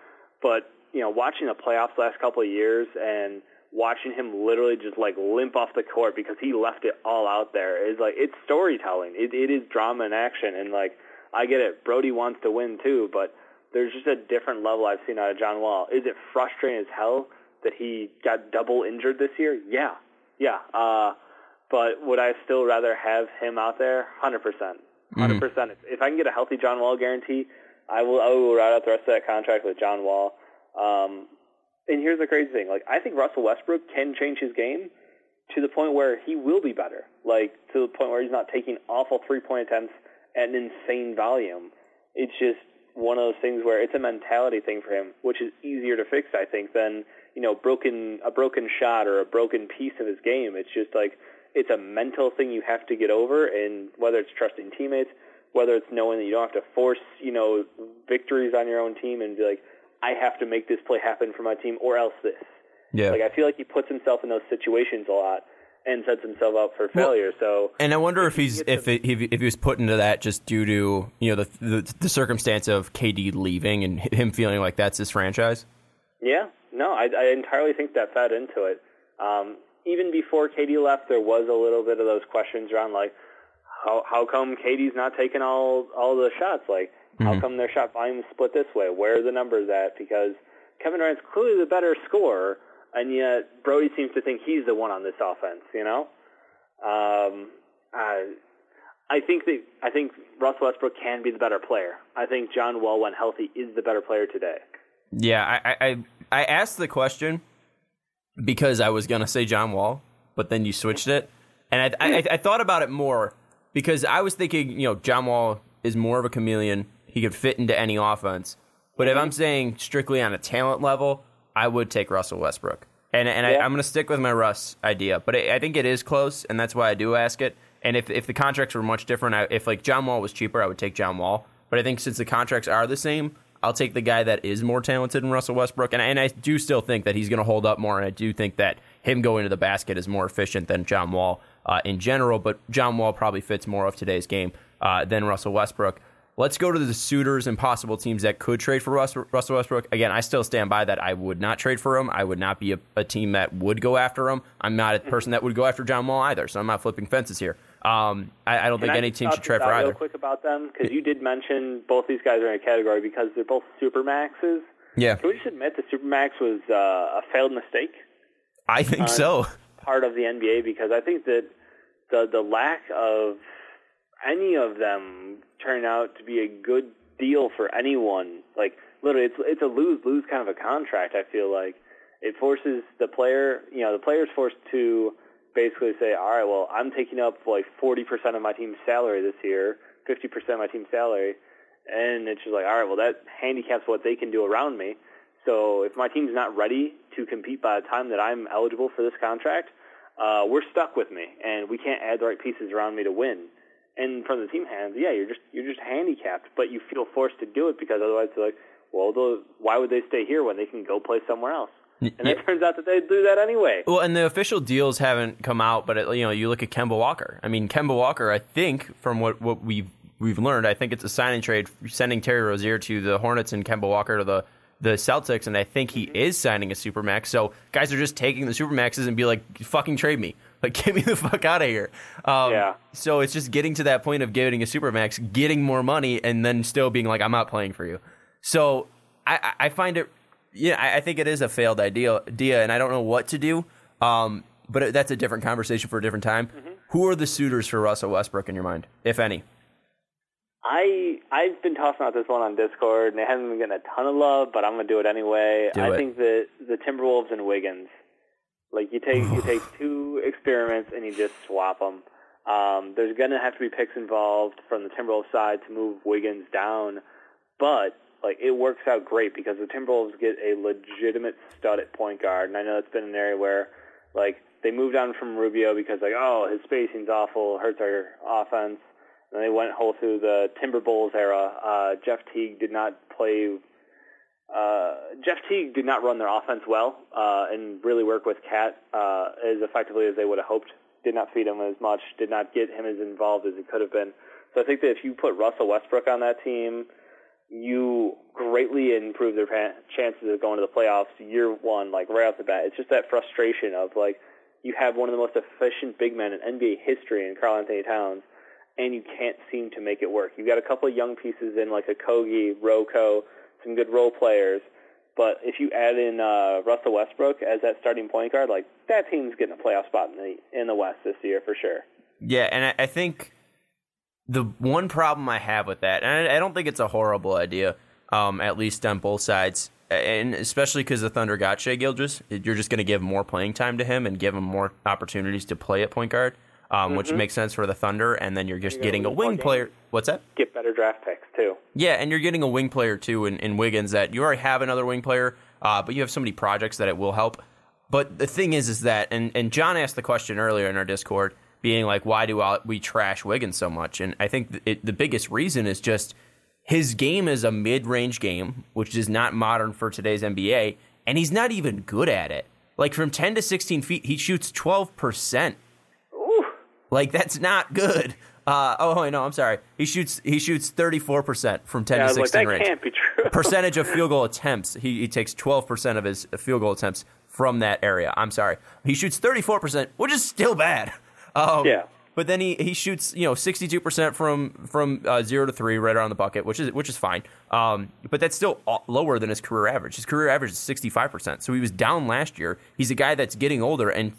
but you know watching the playoffs last couple of years and watching him literally just like limp off the court because he left it all out there is like it's storytelling. It it is drama and action and like I get it. Brodie wants to win too, but there's just a different level I've seen out of John Wall. Is it frustrating as hell that he got double injured this year? Yeah, yeah. Uh, but would I still rather have him out there? Hundred percent, hundred percent. If I can get a healthy John Wall guarantee, I will. I will ride out the rest of that contract with John Wall. Um, and here's the crazy thing: like I think Russell Westbrook can change his game to the point where he will be better. Like to the point where he's not taking awful three point attempts at an insane volume. It's just one of those things where it's a mentality thing for him, which is easier to fix, I think, than you know broken a broken shot or a broken piece of his game. It's just like it's a mental thing you have to get over, and whether it's trusting teammates, whether it's knowing that you don't have to force you know victories on your own team and be like, I have to make this play happen for my team, or else this. Yeah. Like I feel like he puts himself in those situations a lot and sets himself up for failure. so And I wonder if he's if it, if if he was put into that just due to you know the, the the circumstance of KD leaving and him feeling like that's his franchise. Yeah, no, I, I entirely think that fed into it. Um, even before KD left, there was a little bit of those questions around like, how how come KD's not taking all all the shots? Like, how come their shot volume is split this way? Where are the numbers at? Because Kevin Durant's clearly the better scorer, and yet Brodie seems to think he's the one on this offense. You know, um, I, I think that I think Russell Westbrook can be the better player. I think John Wall, when healthy, is the better player today. Yeah, I I I asked the question because I was gonna say John Wall, but then you switched it, and I I, I thought about it more because I was thinking you know John Wall is more of a chameleon. He could fit into any offense, but if I'm saying strictly on a talent level, I would take Russell Westbrook. And and I, Yeah. I'm going to stick with my Russ idea, but I, I think it is close, and that's why I do ask it. And if if the contracts were much different, I, if like John Wall was cheaper, I would take John Wall. But I think since the contracts are the same, I'll take the guy that is more talented than Russell Westbrook. And I, and I do still think that he's going to hold up more, and I do think that him going to the basket is more efficient than John Wall uh, in general. But John Wall probably fits more of today's game uh, than Russell Westbrook. Let's go to the suitors and possible teams that could trade for Russell Westbrook. Again, I still stand by that. I would not trade for him. I would not be a, a team that would go after him. I'm not a person that would go after John Wall either, so I'm not flipping fences here. Um, I, I don't Can think I any team should trade for real either. quick about them because you did mention both these guys are in a category because they're both supermaxes. Yeah, Can we just admit that supermax was uh, a failed mistake? I think so. part of the NBA because I think that the the lack of any of them turn out to be a good deal for anyone. Like literally, it's it's a lose lose kind of a contract. I feel like it forces the player, you know, the player's forced to basically say, all right, well, I'm taking up like 40% of my team's salary this year, 50% of my team's salary, and it's just like, all right, well, that handicaps what they can do around me. So if my team's not ready to compete by the time that I'm eligible for this contract, uh, we're stuck with me, and we can't add the right pieces around me to win. And from the team hands, yeah, you're just you're just handicapped, but you feel forced to do it because otherwise, they're like, well, why would they stay here when they can go play somewhere else? And it turns out that they do that anyway. Well, and the official deals haven't come out, but it, you know, you look at Kemba Walker. I mean, Kemba Walker. I think from what what we've we've learned, I think it's a signing trade sending Terry Rozier to the Hornets and Kemba Walker to the the Celtics, and I think he is signing a supermax. So guys are just taking the supermaxes and be like, "Fucking trade me." Like, get me the fuck out of here. Um, Yeah. So it's just getting to that point of getting a supermax, getting more money, and then still being like, "I'm not playing for you." So I, I find it, yeah, I, I think it is a failed idea, idea, and I don't know what to do. Um, but that's a different conversation for a different time. Who are the suitors for Russell Westbrook in your mind, if any? I I've been tossing out this one on Discord, and it hasn't been getting a ton of love, but I'm gonna do it anyway. Do I it. think that the Timberwolves and Wiggins, like you take you take two experiments and you just swap them. Um, there's gonna have to be picks involved from the Timberwolves side to move Wiggins down, but like it works out great because the Timberwolves get a legitimate stud at point guard, and I know it's been an area where like they moved on from Rubio because like oh his spacing's awful, hurts our offense. And they went whole through the Timber Bulls era. Uh, Jeff Teague did not play. Uh, Jeff Teague did not run their offense well uh, and really work with KAT uh, as effectively as they would have hoped. Did not feed him as much. Did not get him as involved as he could have been. So I think that if you put Russell Westbrook on that team, you greatly improve their chances of going to the playoffs year one, like right off the bat. It's just that frustration of like you have one of the most efficient big men in NBA history in Karl-Anthony Towns, and you can't seem to make it work. You've got a couple of young pieces in like Okogie, Roko, some good role players, but if you add in uh, Russell Westbrook as that starting point guard, like that team's getting a playoff spot in the in the West this year for sure. Yeah, and I, I think the one problem I have with that, and I, I don't think it's a horrible idea, um, at least on both sides, and especially because the Thunder got Shai Gilgeous, you're just going to give more playing time to him and give him more opportunities to play at point guard, um, which makes sense for the Thunder, and then you're just Mm-hmm. You're getting a wing player. What's that? Get better draft picks too. Yeah, and you're getting a wing player too in, in Wiggins that you already have another wing player, uh, but you have so many projects that it will help. But the thing is, is that, and, and John asked the question earlier in our Discord, being like, why do we trash Wiggins so much? And I think it, the biggest reason is just his game is a mid range game, which is not modern for today's NBA, and he's not even good at it. Like from 10 to 16 feet, he shoots 12%. Like that's not good. Uh, oh, I know. I'm sorry. He shoots. He shoots 34 percent from 10 yeah, to was like 16 that range can't be true. percentage of field goal attempts. He, he takes 12% of his field goal attempts from that area. I'm sorry. He shoots 34%, which is still bad. Um, Yeah. But then he, he shoots you know 62% from from uh, zero to three right around the bucket, which is which is fine. Um, but that's still lower than his career average. His career average is 65%. So he was down last year. He's a guy that's getting older, and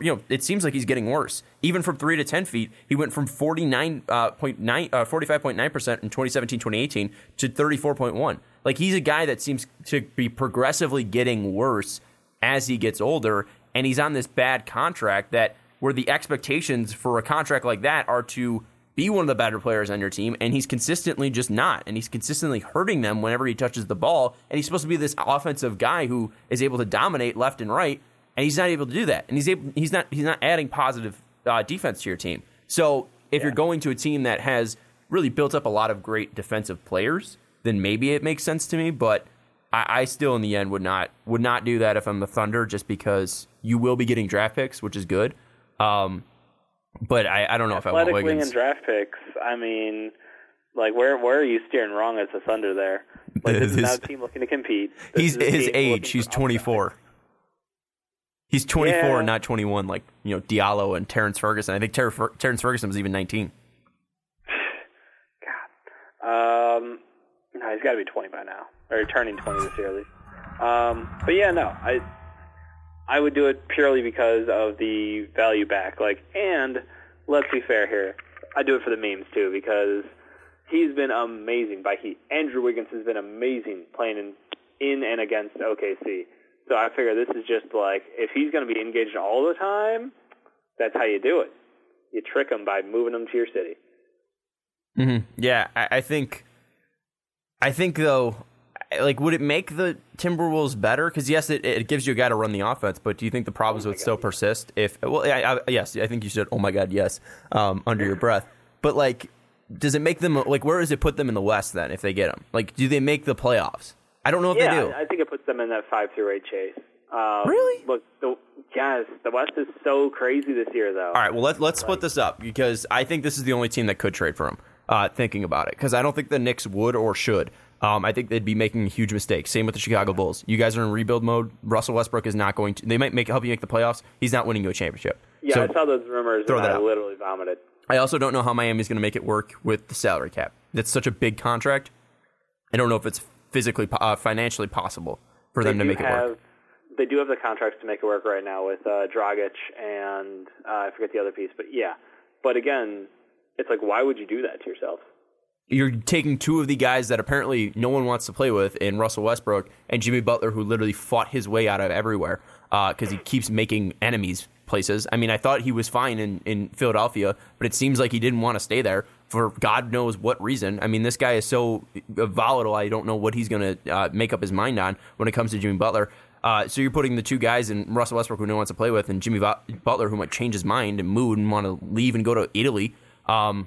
you know it seems like he's getting worse. Even from three to 10 feet, he went from 49.9 uh, point nine- uh, 45.9% in 2017-2018 to 34.1. Like he's a guy that seems to be progressively getting worse as he gets older, and he's on this bad contract that where the expectations for a contract like that are to be one of the better players on your team, and he's consistently just not, and he's consistently hurting them whenever he touches the ball, and he's supposed to be this offensive guy who is able to dominate left and right, and he's not able to do that, and he's able, he's not he's not adding positive uh, defense to your team. So if you're going to a team that has really built up a lot of great defensive players, then maybe it makes sense to me, but I, I still in the end would not would not do that if I'm the Thunder, just because you will be getting draft picks, which is good. Um, but I, I don't know if I want Wiggins. and draft picks. I mean, like where where are you steering wrong as the Thunder there? Like this is not a team looking to compete. This He's his age. He's 24. He's 24, Yeah. and not 21, like you know Diallo and Terrence Ferguson. I think Ter- Fer- Terrence Ferguson was even 19. upside. Um, no, he's got to be 20 by now, or turning 20 this year at least. Um, but yeah, no, I I would do it purely because of the value back. Like, and let's be fair here, I do it for the memes too because he's been amazing by he, Andrew Wiggins has been amazing playing in in and against OKC. So I figure this is just like if he's going to be engaged all the time, that's how you do it. You trick him by moving him to your city. Mm-hmm. Yeah, I, I think. I think though, like, would it make the Timberwolves better? Because yes, it, it gives you a guy to run the offense, but do you think the problems would still persist if? Well, I, I, yes, I think you said, "Oh my God, yes," um, under your breath. But like, does it make them like? Where does it put them in the West then if they get them? Like, do they make the playoffs? I don't know if yeah, they do. I think it puts them in that five through eight chase. Um, Really? Look, the, yes, the West is so crazy this year, though. All right, well let, let's split this up because I think this is the only team that could trade for him. Uh, thinking about it, because I don't think the Knicks would or should. Um, I think they'd be making a huge mistake. Same with the Chicago Bulls. You guys are in rebuild mode. Russell Westbrook is not going to. They might make help you make the playoffs. He's not winning you a championship. Yeah, So I saw those rumors throw and that I out. literally vomited. I also don't know how Miami's going to make it work with the salary cap. That's such a big contract. I don't know if it's physically, uh, financially possible for them to make it work. They do have the contracts to make it work right now with uh, Dragic and uh, I forget the other piece, but yeah. But again, it's like, why would you do that to yourself? You're taking two of the guys that apparently no one wants to play with in Russell Westbrook and Jimmy Butler, who literally fought his way out of everywhere because he keeps making enemies places. I mean, I thought he was fine in, in Philadelphia, but it seems like he didn't want to stay there for God knows what reason. I mean, this guy is so volatile. I don't know what he's going to uh, make up his mind on when it comes to Jimmy Butler. Uh, so you're putting the two guys in Russell Westbrook, who no one wants to play with, and Jimmy Butler, who might change his mind and mood and want to leave and go to Italy. Um,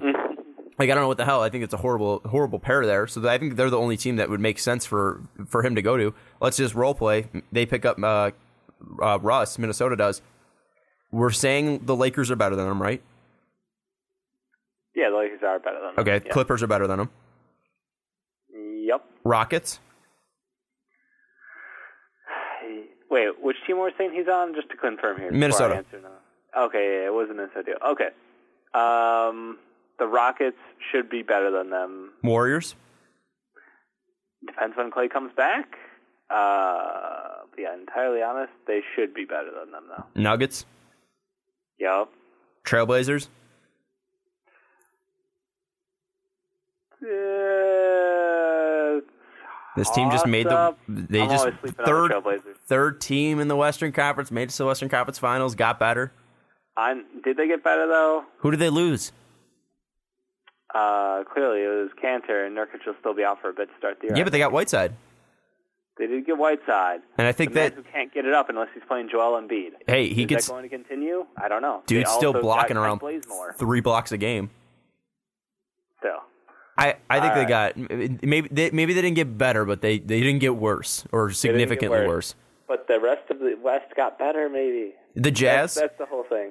like I don't know what the hell. I think it's a horrible, horrible pair there. So I think they're the only team that would make sense for for him to go to. Let's just role play. They pick up uh, uh, Russ. Minnesota does. We're saying the Lakers are better than them, right? Yeah, the Lakers are better than them. Okay, Yeah. Clippers are better than them. Yep. Rockets. Wait, which team were we saying he's on? Just to confirm here. Minnesota. Okay, yeah, it was a Minnesota deal. Okay. Um, the Rockets should be better than them. Warriors. Depends when Clay comes back. Uh, yeah, entirely honest, they should be better than them though. Nuggets. Yep. Trailblazers. Uh, This team just made the they I'm just always sleeping on third the third team in the Western Conference made it to the Western Conference Finals, got better. I, did they get better though? Who did they lose? Uh, clearly it was Kanter, and Nurkic will still be out for a bit to start the year. Yeah, but they got Whiteside, they did get Whiteside. and I think the that who can't get it up unless he's playing Joel Embiid. hey, he Is gets that going to continue? I don't know. dude's They still blocking around three blocks a game. Still, I, I think All they got maybe they, maybe they didn't get better, but they, they didn't get worse or They didn't get significantly worse. worse. but the rest of the West got better. Maybe The Jazz, That's, that's the whole thing.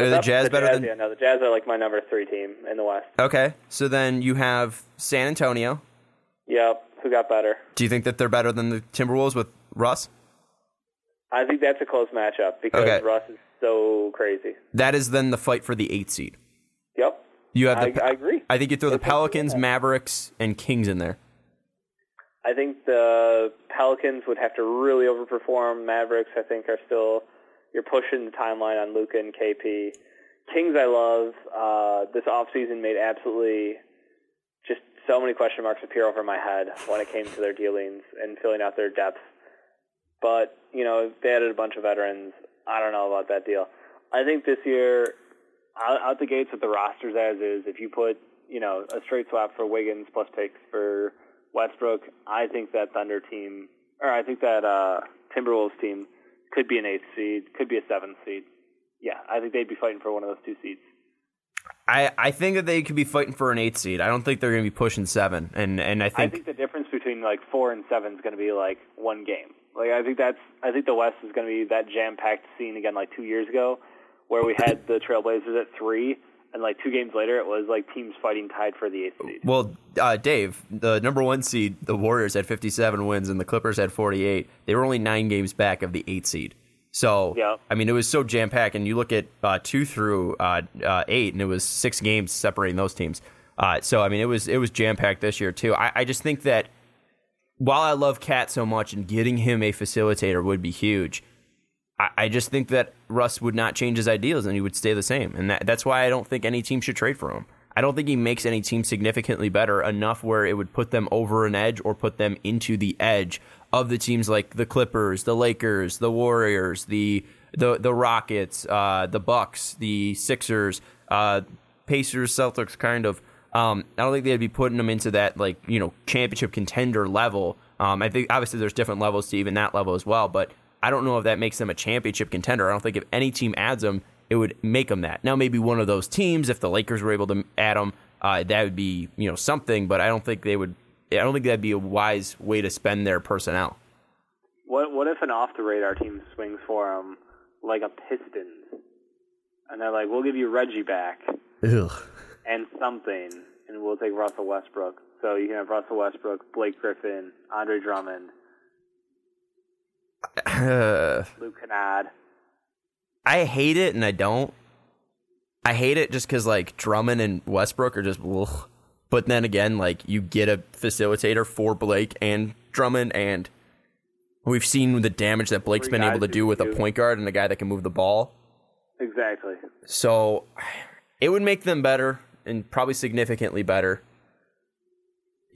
Are the Jazz better Jazz, than Yeah, no, the Jazz are like my number three team in the West. Okay, so then you have San Antonio. Yep. Who got better? Do you think that they're better than the Timberwolves with Russ? I think that's a close matchup because Okay. Russ is so crazy. That is then the fight for the eighth seed. Yep. You have the I agree. I think you throw the Pelicans. Mavericks, and Kings in there. I think the Pelicans would have to really overperform. Mavericks, I think, are still you're pushing the timeline on Luka and KP. Kings, I love. Uh, this offseason made absolutely just so many question marks appear over my head when it came to their dealings and filling out their depth. But you know, they added a bunch of veterans. I don't know about that deal. I think this year, out, out the gates with the rosters as is, if you put you know a straight swap for Wiggins plus picks for Westbrook, I think that Thunder team, or I think that uh, Timberwolves team could be an eighth seed, could be a seventh seed. Yeah, I think they'd be fighting for one of those two seeds. I, I think that they could be fighting for an eighth seed. I don't think they're going to be pushing seven. And and I I think, think the difference between like four and seven is going to be like one game. Like I think that's I think the West is going to be that jam-packed scene again, like two years ago, where we had the Trailblazers at three, and like two games later, it was like teams fighting tied for the eighth seed. well, uh, Dave, the number one seed, the Warriors had 57 wins and the Clippers had 48. They were only nine games back of the eighth seed. So, Yeah. I mean, it was so jam packed. And you look at uh, two through uh, uh, eight, and it was six games separating those teams. Uh, so, I mean, it was it was jam packed this year too. I, I just think that while I love KAT so much, and getting him a facilitator would be huge. I, just think that Russ would not change his ideals, and he would stay the same. And that, that's why I don't think any team should trade for him. I don't think he makes any team significantly better enough where it would put them over an edge or put them into the edge of the teams like the Clippers, the Lakers, the Warriors, the the the Rockets, uh, the Bucks, the Sixers, uh, Pacers, Celtics, kind of. Um, I don't think they'd be putting them into that like you know championship contender level. Um, I think obviously there's different levels to even that level as well, but I don't know if that makes them a championship contender. I don't think if any team adds them, it would make them that. Now maybe one of those teams, if the Lakers were able to add them, uh, that would be you know something. But I don't think they would. I don't think that'd be a wise way to spend their personnel. What what if an off the radar team swings for them like a Pistons, and they're like, we'll give you Reggie back Ugh. and something, and we'll take Russell Westbrook. So you can have Russell Westbrook, Blake Griffin, Andre Drummond, Luke Kennard. I hate it and I don't. I hate it just because like Drummond and Westbrook are just. Ugh. But then again, like you get a facilitator for Blake and Drummond, and we've seen the damage that Blake's Three been able to do with a point guard and a guy that can move the ball. Exactly. So it would make them better. and probably significantly better.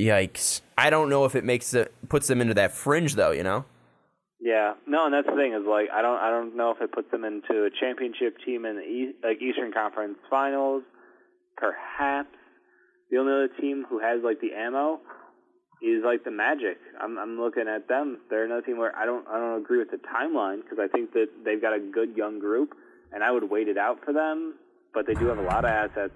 Yikes! I don't know if it makes it puts them into that fringe though. You know. Yeah, no, and that's the thing is like I don't I don't know if it puts them into a championship team in the e- like Eastern Conference Finals. Perhaps the only other team who has like the ammo is like the Magic. I'm I'm looking at them. They're another team where I don't I don't agree with the timeline because I think that they've got a good young group, and I would wait it out for them. But they do have a lot of assets,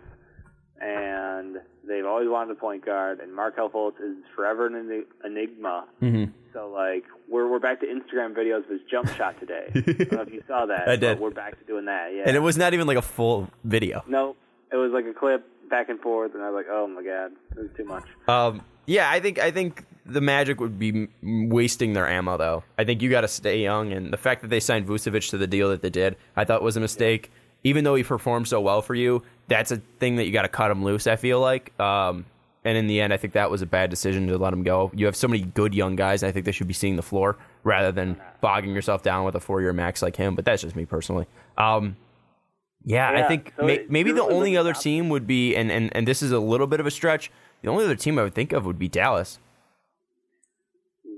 and they've always wanted a point guard. And Markelle Fultz is forever an enigma. Mm-hmm. So like we're we're back to Instagram videos of his jump shot today. I don't know if you saw that. I did. But we're back to doing that. Yeah. And it was not even like a full video. no, it was like a clip back and forth, and I was like, oh my god, it was too much. Um, yeah, I think I think the Magic would be wasting their ammo though. I think you got to stay young, and the fact that they signed Vucevic to the deal that they did, I thought was a mistake. Even though he performed so well for you, that's a thing that you got to cut him loose. I feel like, um, and in the end, I think that was a bad decision to let him go. You have so many good young guys. I think they should be seeing the floor rather than bogging yourself down with a four-year max like him. But that's just me personally. Um, yeah, I think so may, maybe the really only other top- team would be, and, and, and this is a little bit of a stretch. The only other team I would think of would be Dallas.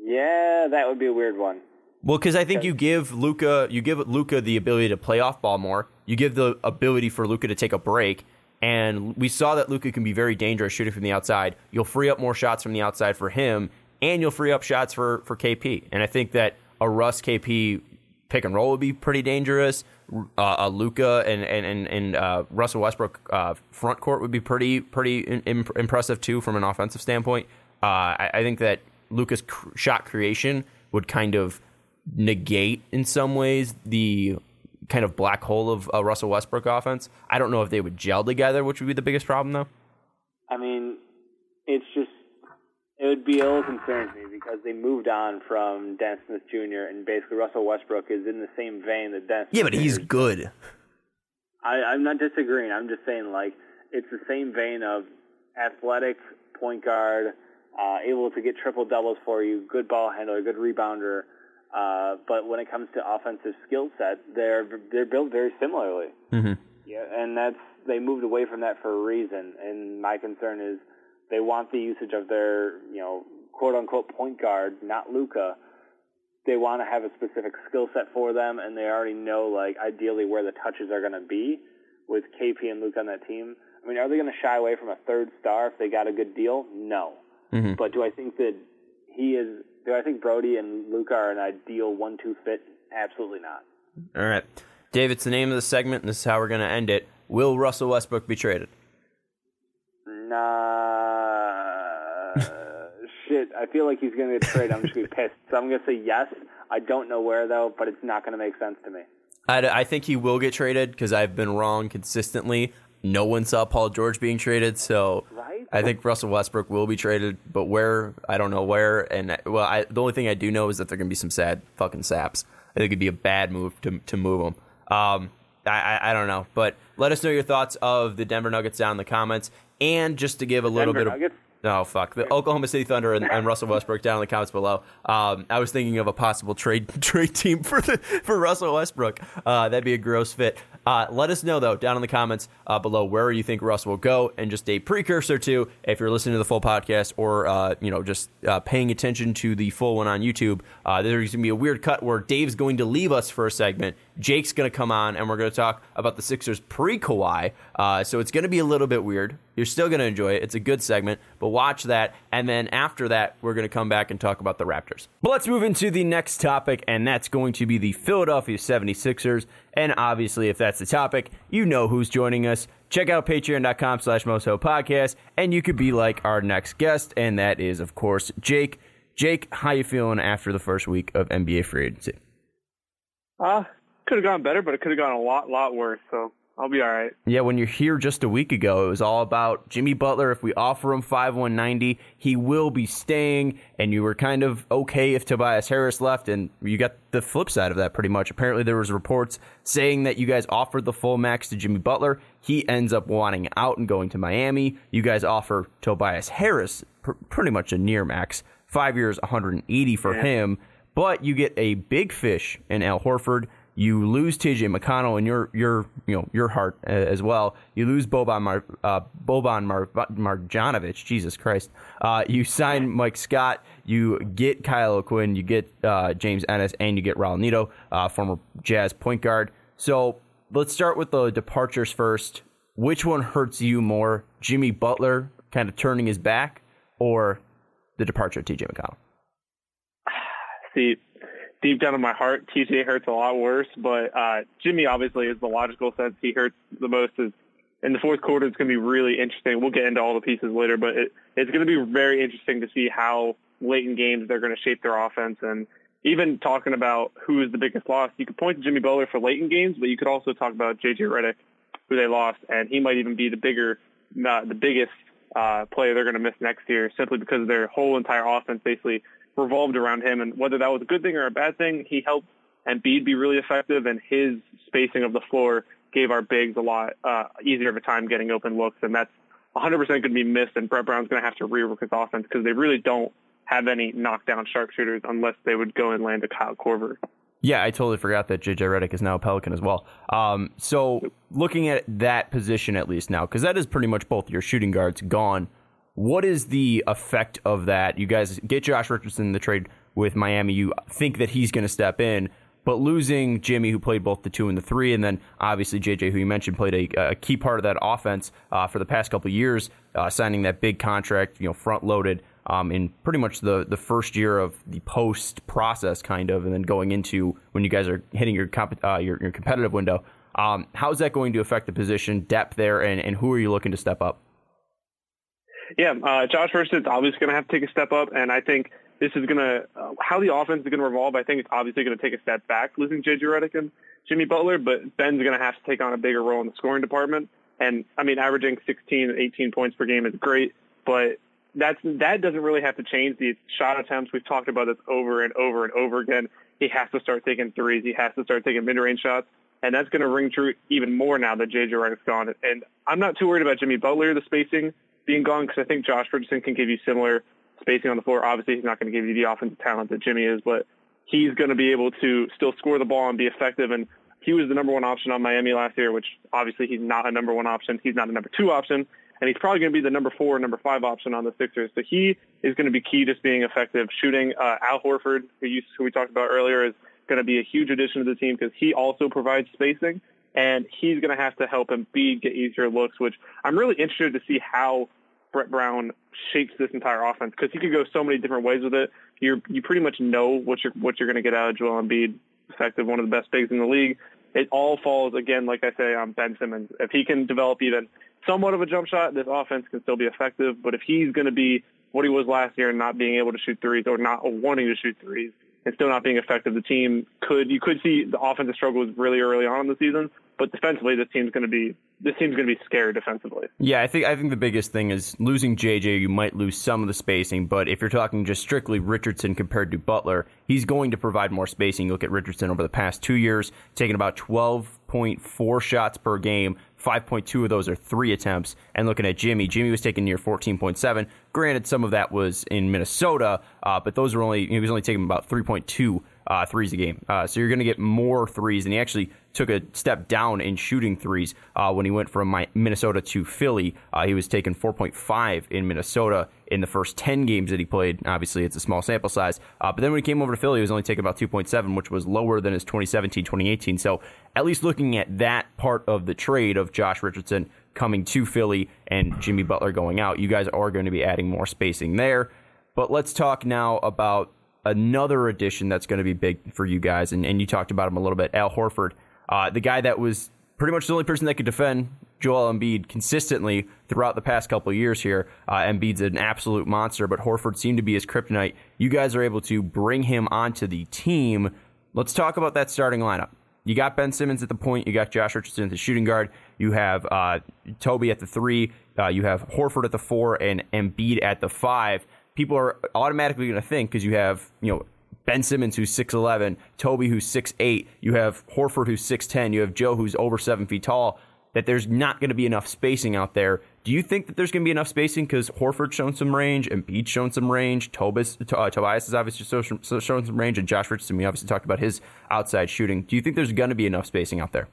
Yeah, that would be a weird one. Well, because I think you give Luka, you give Luka the ability to play off ball more. You give the ability for Luka to take a break, and we saw that Luka can be very dangerous shooting from the outside. You'll free up more shots from the outside for him, and you'll free up shots for for KP. And I think that a Russ KP pick and roll would be pretty dangerous. Uh, a Luka and and and, and uh, Russell Westbrook uh, front court would be pretty pretty impressive too from an offensive standpoint. Uh, I, I think that Luka's cr- shot creation would kind of negate in some ways the kind of black hole of a Russell Westbrook offense. I don't know if they would gel together, which would be the biggest problem though. I mean, it's just it would be a little concerning to me because they moved on from Dennis Smith Jr. and basically Russell Westbrook is in the same vein that Dennis. Yeah, Smith but he's Jr. 's. good. I, I'm not disagreeing. I'm just saying like it's the same vein of athletic point guard, uh, able to get triple doubles for you, good ball handler, good rebounder. Uh, but when it comes to offensive skill set, they're they're built very similarly. Mm-hmm. Yeah, and that's they moved away from that for a reason. And my concern is they want the usage of their you know quote unquote point guard, not Luka. They want to have a specific skill set for them, and they already know like ideally where the touches are going to be with KP and Luka on that team. I mean, are they going to shy away from a third star if they got a good deal? No. Mm-hmm. But do I think that he is? Do I think Brodie and Luka are an ideal one-two fit? Absolutely not. All right, Dave. It's the name of the segment, and this is how we're going to end it. Will Russell Westbrook be traded? Nah. shit. I feel like he's going to get traded. I'm just going to be pissed. So I'm going to say yes. I don't know where though, but it's not going to make sense to me. I, I think he will get traded because I've been wrong consistently. No one saw Paul George being traded, so Right? I think Russell Westbrook will be traded. But where I don't know where. And well, I, the only thing I do know is that there are gonna be some sad fucking saps. I think it'd be a bad move to to move them. Um, I, I I don't know, but let us know your thoughts of the Denver Nuggets down in the comments, and just to give a little Denver bit of No, fuck. The Oklahoma City Thunder and, and Russell Westbrook down in the comments below. Um, I was thinking of a possible trade trade team for the, for Russell Westbrook. Uh, that'd be a gross fit. Uh, let us know though down in the comments uh, below where you think Russ will go, and just a precursor to if you're listening to the full podcast or uh, you know just uh, paying attention to the full one on YouTube. Uh, there's gonna be a weird cut where Dave's going to leave us for a segment. Jake's gonna come on, and we're gonna talk about the Sixers pre Kawhi. So it's gonna be a little bit weird. You're still gonna enjoy it. It's a good segment, but watch that, and then after that, we're gonna come back and talk about the Raptors. But let's move into the next topic, and that's going to be the Philadelphia 76ers. And obviously, if that's the topic, you know who's joining us. Check out patreon.com slash Moso podcast, and you could be like our next guest, and that is, of course, Jake. Jake, how you feeling after the first week of NBA free agency? Uh, could have gone better, but it could have gone a lot, lot worse. So I'll be all right. Yeah, when you're here just a week ago, it was all about Jimmy Butler. If we offer him five one ninety, he will be staying. And you were kind of okay if Tobias Harris left, and you got the flip side of that pretty much. Apparently, there was reports saying that you guys offered the full max to Jimmy Butler. He ends up wanting out and going to Miami. You guys offer Tobias Harris pr- pretty much a near max, five years, 180 for him. But you get a big fish in Al Horford. You lose TJ McConnell and your your you know your heart as well. You lose Boban Mar, uh, Boban Mar, Marjanovic. Jesus Christ. Uh, you sign Mike Scott. You get Kyle O'Quinn. You get uh, James Ennis, and you get Raul Neto, uh, former Jazz point guard. So let's start with the departures first. Which one hurts you more, Jimmy Butler kind of turning his back, or the departure of TJ McConnell? See, deep down in my heart, TJ hurts a lot worse, but uh, Jimmy obviously is the logical sense. He hurts the most. Is in the fourth quarter, it's going to be really interesting. We'll get into all the pieces later, but it, it's going to be very interesting to see how late in games they're going to shape their offense. And even talking about who is the biggest loss, you could point to Jimmy Butler for late in games, but you could also talk about JJ Redick, who they lost, and he might even be the bigger, not the biggest uh, player they're going to miss next year, simply because their whole entire offense basically revolved around him. And whether that was a good thing or a bad thing, he helped Embiid be really effective, and his spacing of the floor gave our bigs a lot uh, easier of a time getting open looks, and that's 100% going to be missed. And Brett Brown's going to have to rework his offense because they really don't have any knockdown sharpshooters unless they would go and land a Kyle Korver. Yeah, I totally forgot that JJ Redick is now a Pelican as well. Um, so looking at that position at least now, because that is pretty much both your shooting guards gone. What is the effect of that? You guys get Josh Richardson in the trade with Miami. You think that he's going to step in, but losing Jimmy, who played both the two and the three, and then obviously JJ, who you mentioned, played a, a key part of that offense uh, for the past couple years, uh, signing that big contract, you know, front loaded um, in pretty much the, the first year of the post process, kind of, and then going into when you guys are hitting your comp- uh, your, your, competitive window. Um, how is that going to affect the position depth there, and, and who are you looking to step up? Yeah, uh, Josh Richardson's obviously going to have to take a step up, and I think this is going to uh, how the offense is going to revolve. I think it's obviously going to take a step back losing JJ Redick and Jimmy Butler, but Ben's going to have to take on a bigger role in the scoring department. And I mean, averaging 16 and 18 points per game is great, but that's that doesn't really have to change. The shot attempts we've talked about this over and over and over again. He has to start taking threes. He has to start taking mid-range shots, and that's going to ring true even more now that JJ Redick's gone. And I'm not too worried about Jimmy Butler, the spacing being gone, because I think Josh Richardson can give you similar spacing on the floor. Obviously, he's not going to give you the offensive talent that Jimmy is, but he's going to be able to still score the ball and be effective. And he was the number one option on Miami last year, which obviously he's not a number one option. He's not a number two option and he's probably going to be the number four, number five option on the Sixers. So he is going to be key just being effective shooting. Uh, Al Horford, who, you, who we talked about earlier, is going to be a huge addition to the team because he also provides spacing, and he's going to have to help Embiid get easier looks. Which I'm really interested to see how Brett Brown shapes this entire offense because he could go so many different ways with it. You you pretty much know what you're what you're going to get out of Joel Embiid, effective, one of the best bigs in the league. It all falls again, like I say, on Ben Simmons. If he can develop even somewhat of a jump shot, this offense can still be effective. But if he's going to be what he was last year and not being able to shoot threes or not wanting to shoot threes and still not being effective, the team could you could see the offensive struggles really early on in the season. But defensively, this team's going to be this team's going to be scared defensively. Yeah, I think I think the biggest thing is losing JJ. You might lose some of the spacing, but if you're talking just strictly Richardson compared to Butler, he's going to provide more spacing. You look at Richardson over the past two years, taking about 12.4 shots per game. 5.2 of those are three attempts. And looking at Jimmy, Jimmy was taking near 14.7. Granted, some of that was in Minnesota, uh, but those were only he was only taking about 3.2 uh, threes a game. Uh, so you're going to get more threes, and he actually took a step down in shooting threes uh, when he went from Minnesota to Philly. Uh, he was taking 4.5 in Minnesota in the first 10 games that he played. Obviously, it's a small sample size. Uh, but then when he came over to Philly, he was only taking about 2.7, which was lower than his 2017 2018. So at least looking at that part of the trade of Josh Richardson coming to Philly and Jimmy Butler going out, you guys are going to be adding more spacing there. But let's talk now about another addition that's going to be big for you guys. And, and you talked about him a little bit, Al Horford. Uh, the guy that was pretty much the only person that could defend Joel Embiid consistently throughout the past couple years here. Uh, Embiid's an absolute monster, but Horford seemed to be his kryptonite. You guys are able to bring him onto the team. Let's talk about that starting lineup. You got Ben Simmons at the point. You got Josh Richardson at the shooting guard. You have uh, Toby at the three. Uh, you have Horford at the four and Embiid at the five. People are automatically going to think because you have you know Ben Simmons, who's 6'11, Toby, who's 6'8, you have Horford, who's 6'10, you have Joe, who's over seven feet tall, that there's not going to be enough spacing out there Do you think that there's going to be enough spacing because Horford's shown some range, and Embiid's shown some range, Tobias, uh, Tobias has obviously shown some range, and Josh Richardson, we obviously talked about his outside shooting. Do you think there's going to be enough spacing out there?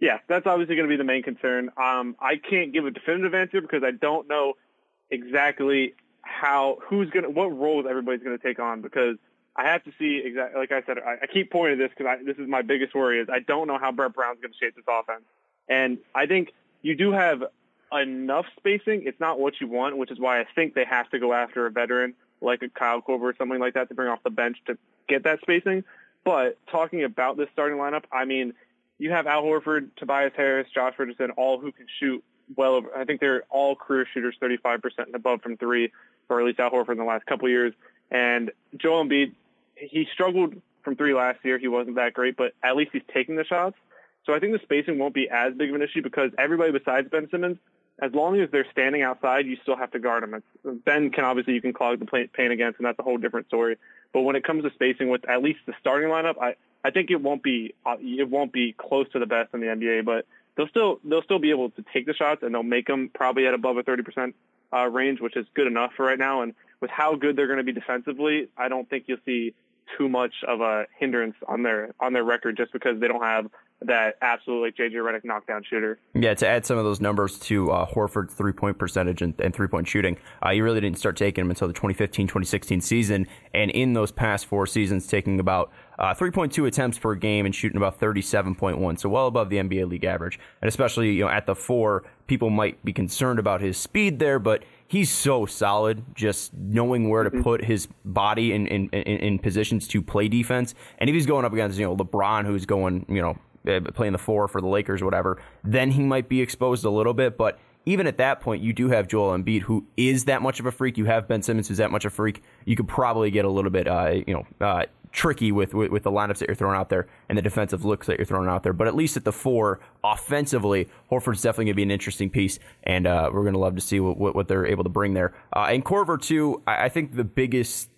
Yeah, that's obviously going to be the main concern. Um, I can't give a definitive answer because I don't know exactly how who's going to what roles everybody's going to take on because I have to see exactly like I said I, I keep pointing this because this is my biggest worry is I don't know how Brett Brown's going to shape this offense and I think you do have enough spacing. It's not what you want, which is why I think they have to go after a veteran like a Kyle Korver or something like that to bring off the bench to get that spacing. But talking about this starting lineup, I mean, you have Al Horford, Tobias Harris, Josh Richardson, all who can shoot well over. I think they're all career shooters, 35% and above from three, or at least Al Horford in the last couple of years. And Joel Embiid, he struggled from three last year. He wasn't that great, but at least he's taking the shots. So I think the spacing won't be as big of an issue because everybody besides Ben Simmons, as long as they're standing outside, you still have to guard them. It's, ben can obviously you can clog the paint against, and that's a whole different story. But when it comes to spacing with at least the starting lineup, I I think it won't be uh, it won't be close to the best in the NBA, but they'll still they'll still be able to take the shots and they'll make them probably at above a 30% uh, range, which is good enough for right now. And with how good they're going to be defensively, I don't think you'll see too much of a hindrance on their on their record just because they don't have that absolutely JJ Redick knockdown shooter. Yeah, to add some of those numbers to uh, Horford's three point percentage and, and three point shooting, uh, you really didn't start taking them until the 2015 2016 season. And in those past four seasons, taking about uh, 3.2 attempts per game and shooting about 37.1, so well above the NBA league average. And especially you know at the four, people might be concerned about his speed there, but he's so solid just knowing where to mm-hmm. put his body in, in, in, in, positions to play defense. And if he's going up against, you know, LeBron, who's going, you know, playing the four for the Lakers or whatever, then he might be exposed a little bit. But even at that point, you do have Joel Embiid, who is that much of a freak. You have Ben Simmons, who's that much of a freak. You could probably get a little bit, uh, you know, uh, tricky with, with, with the lineups that you're throwing out there and the defensive looks that you're throwing out there. But at least at the four, offensively, Horford's definitely going to be an interesting piece, and uh, we're going to love to see what, what, what, they're able to bring there. Uh, and Korver too, I, I, think the biggest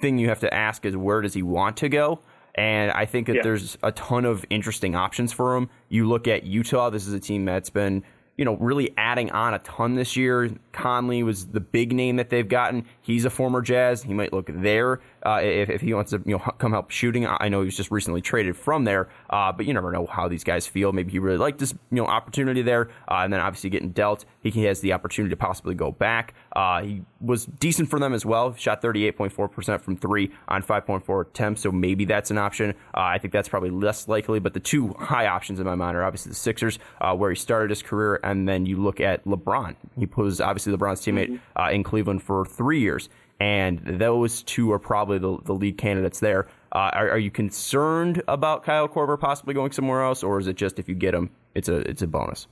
thing you have to ask is where does he want to go? And I think that yeah. there's a ton of interesting options for him. You look at Utah. This is a team that's been you know, really adding on a ton this year. Conley was the big name that they've gotten. He's a former Jazz. He might look there uh, if, if, he wants to, you know, come help shooting. I know he was just recently traded from there, uh, but you never know how these guys feel. Maybe he really liked this, you know, opportunity there, uh, and then obviously getting dealt, he has the opportunity to possibly go back. Uh, he was decent for them as well. Shot 38.4% from three on 5.4 attempts, so maybe that's an option. Uh, I think that's probably less likely, but the two high options in my mind are obviously the Sixers, uh, where he started his career, and then you look at LeBron. He was obviously LeBron's teammate mm-hmm. in Cleveland for three years and those two are probably the, the lead candidates there. Uh, are, are, you concerned about Kyle Korver possibly going somewhere else, or is it just if you get him, it's a it's a bonus?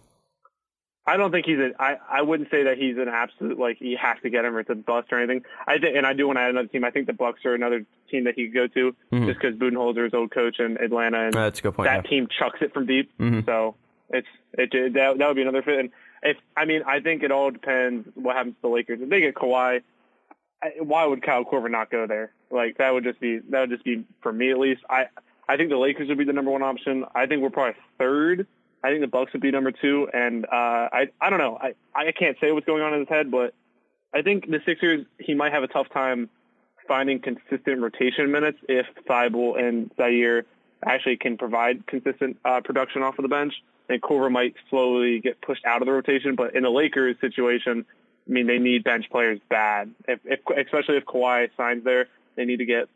I don't think he's a. I I wouldn't say that he's an absolute like you have to get him or it's a bust or anything. I think, and I do want to add another team. I think the Bucks are another team that he could go to mm-hmm. just because Budenholzer is old coach in Atlanta, and that's a good point. That yeah. team chucks it from deep, mm-hmm. so it's it that that would be another fit. And if I mean, I think it all depends what happens to the Lakers. If they get Kawhi, why would Kyle Korver not go there? Like that would just be that would just be for me at least. I I think the Lakers would be the number one option. I think we're probably third. I think the Bucks would be number two, and uh, I I don't know. I I can't say what's going on in his head, but I think the Sixers he might have a tough time finding consistent rotation minutes if Thybulle and Zhaire actually can provide consistent uh, production off of the bench. And Korver might slowly get pushed out of the rotation, but in the Lakers situation, I mean, they need bench players bad. If, if especially if Kawhi signs there, they need to get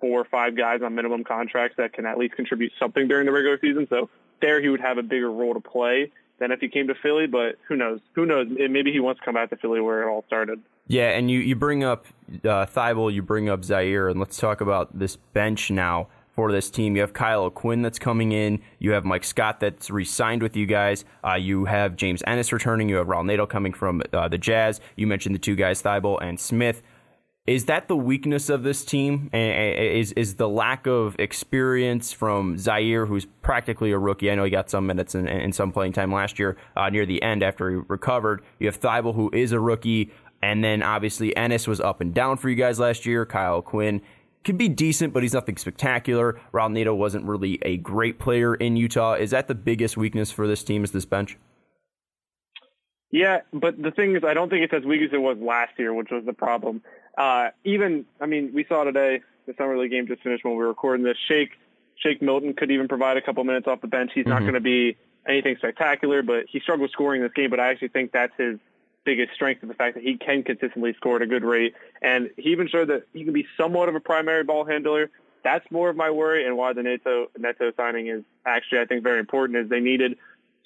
four or five guys on minimum contracts that can at least contribute something during the regular season. So there, he would have a bigger role to play than if he came to Philly. But who knows? Who knows? Maybe he wants to come back to Philly where it all started. Yeah, and you you bring up uh, Thybulle, you bring up Zhaire, and let's talk about this bench now for this team. You have Kyle O'Quinn that's coming in. You have Mike Scott that's re-signed with you guys. Uh, you have James Ennis returning. You have Raul Neto coming from uh, the Jazz. You mentioned the two guys, Thybulle and Smith. Is that the weakness of this team? Is is the lack of experience from Zhaire, who's practically a rookie? I know he got some minutes and, and some playing time last year uh, near the end after he recovered. You have Thybulle, who is a rookie. And then obviously Ennis was up and down for you guys last year. Kyle Quinn could be decent, but he's nothing spectacular. Raul Neto wasn't really a great player in Utah. Is that the biggest weakness for this team? Is this bench? Yeah, but the thing is, I don't think it's as weak as it was last year, which was the problem. Uh, even, I mean, we saw today the summer league game just finished when we were recording this. Shake Shake Milton could even provide a couple minutes off the bench. He's not Mhm. going to be anything spectacular, but he struggled scoring this game. But I actually think that's his biggest strength is the fact that he can consistently score at a good rate. And he even showed that he can be somewhat of a primary ball handler. That's more of my worry and why the Neto, Neto signing is actually, I think, very important is they needed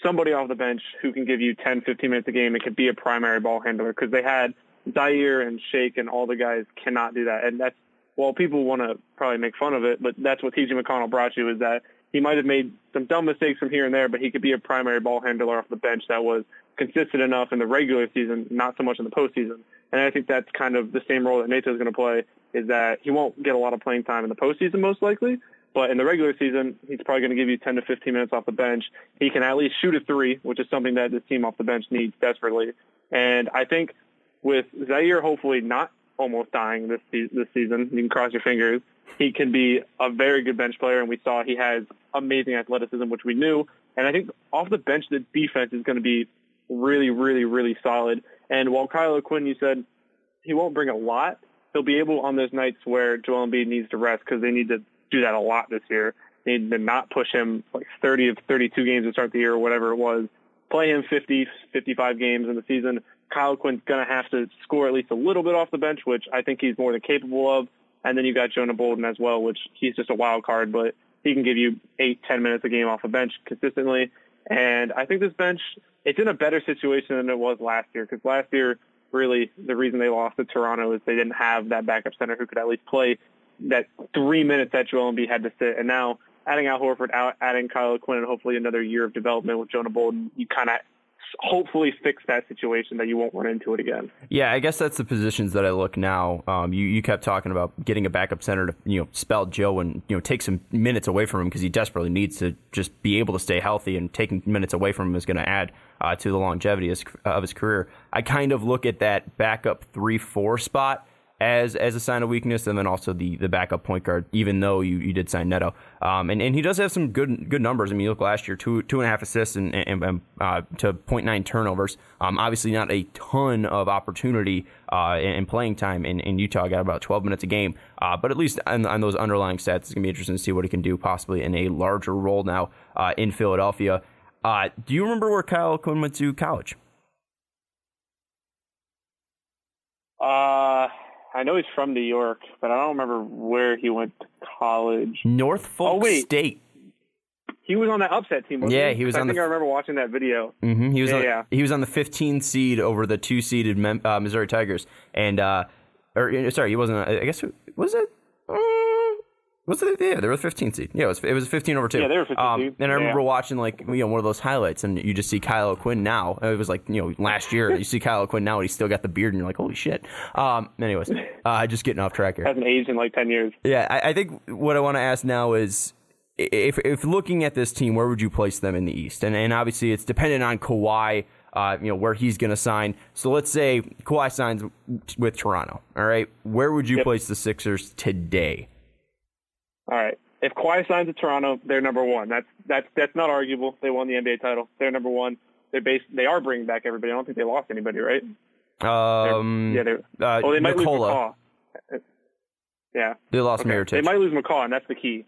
somebody off the bench who can give you 10, 15 minutes a game and can be a primary ball handler because they had Zhaire and Shake and all the guys cannot do that. And that's, well, people want to probably make fun of it, but that's what TJ McConnell brought you is that he might have made some dumb mistakes from here and there, but he could be a primary ball handler off the bench that was consistent enough in the regular season, not so much in the postseason. And I think that's kind of the same role that Neto is going to play is that he won't get a lot of playing time in the postseason most likely, but in the regular season, he's probably going to give you 10 to 15 minutes off the bench. He can at least shoot a three, which is something that this team off the bench needs desperately. And I think with Zhaire hopefully not almost dying this this season, you can cross your fingers. He can be a very good bench player, and we saw he has amazing athleticism, which we knew. And I think off the bench, the defense is going to be really, really, really solid. And while Kyle Quinn, you said he won't bring a lot, he'll be able on those nights where Joel Embiid needs to rest because they need to do that a lot this year. They need to not push him like 30 of 32 games to start the year or whatever it was. Play him 50, 55 games in the season. Kyle Quinn's going to have to score at least a little bit off the bench, which I think he's more than capable of. And then you've got Jonah Bolden as well, which he's just a wild card, but he can give you eight, ten minutes a game off the bench consistently. And I think this bench, it's in a better situation than it was last year because last year, really, the reason they lost to Toronto is they didn't have that backup center who could at least play that three minutes that Joel Embiid had to sit. And now adding Al Horford, adding Kyle Quinn, and hopefully another year of development with Jonah Bolden, you kind of hopefully fix that situation that you won't run into it again. Yeah, I guess that's the positions that I look now. Um, you you kept talking about getting a backup center to you know spell Joe and you know take some minutes away from him because he desperately needs to just be able to stay healthy and taking minutes away from him is going to add uh, to the longevity of his, of his career. I kind of look at that backup three four spot as as a sign of weakness, and then also the the backup point guard. Even though you, you did sign Neto, um, and and he does have some good good numbers. I mean, look last year, two two and a half assists and, and, and uh, to 0.9 turnovers. Um, obviously, not a ton of opportunity uh, and playing time in, in Utah. Got about 12 minutes a game, uh, but at least on, on those underlying stats, it's gonna be interesting to see what he can do possibly in a larger role now uh, in Philadelphia. Uh, do you remember where Kyle Quinn went to college? Uh, I know he's from New York, but I don't remember where he went to college. Norfolk Oh. State. He was on that upset team. Yeah, he he was I on think the- I remember watching that video. hmm He was Yeah, on, yeah. he was on the 15 seed over the two seeded uh, Missouri Tigers, and uh, or sorry, he wasn't. I guess was it. Uh, was it? Yeah, they were 15 seed. Yeah, it was. It was 15 over two. Yeah, they were 15 um, seed. And I remember yeah. watching like you know one of those highlights, and you just see Kyle O'Quinn now. It was like you know last year. you see Kyle O'Quinn now, and he's still got the beard, and you're like, holy shit. Um. Anyways, uh, just getting off track here. Hasn't aged in like ten years. Yeah, I, I think what I want to ask now is if if looking at this team, where would you place them in the East? And and obviously it's dependent on Kawhi, uh, you know, where he's going to sign. So let's say Kawhi signs with Toronto. All right, where would you Yep. place the Sixers today? All right. If Kawhi signs to Toronto, they're number one. That's that's that's not arguable. They won the NBA title. They're number one. They're based. They are bringing back everybody. I don't think they lost anybody, right? They're- Um, yeah. They're. uh, oh, they might Nikola. lose McCaw. Yeah. They lost Okay. Mirotic. They might lose McCaw, and that's the key.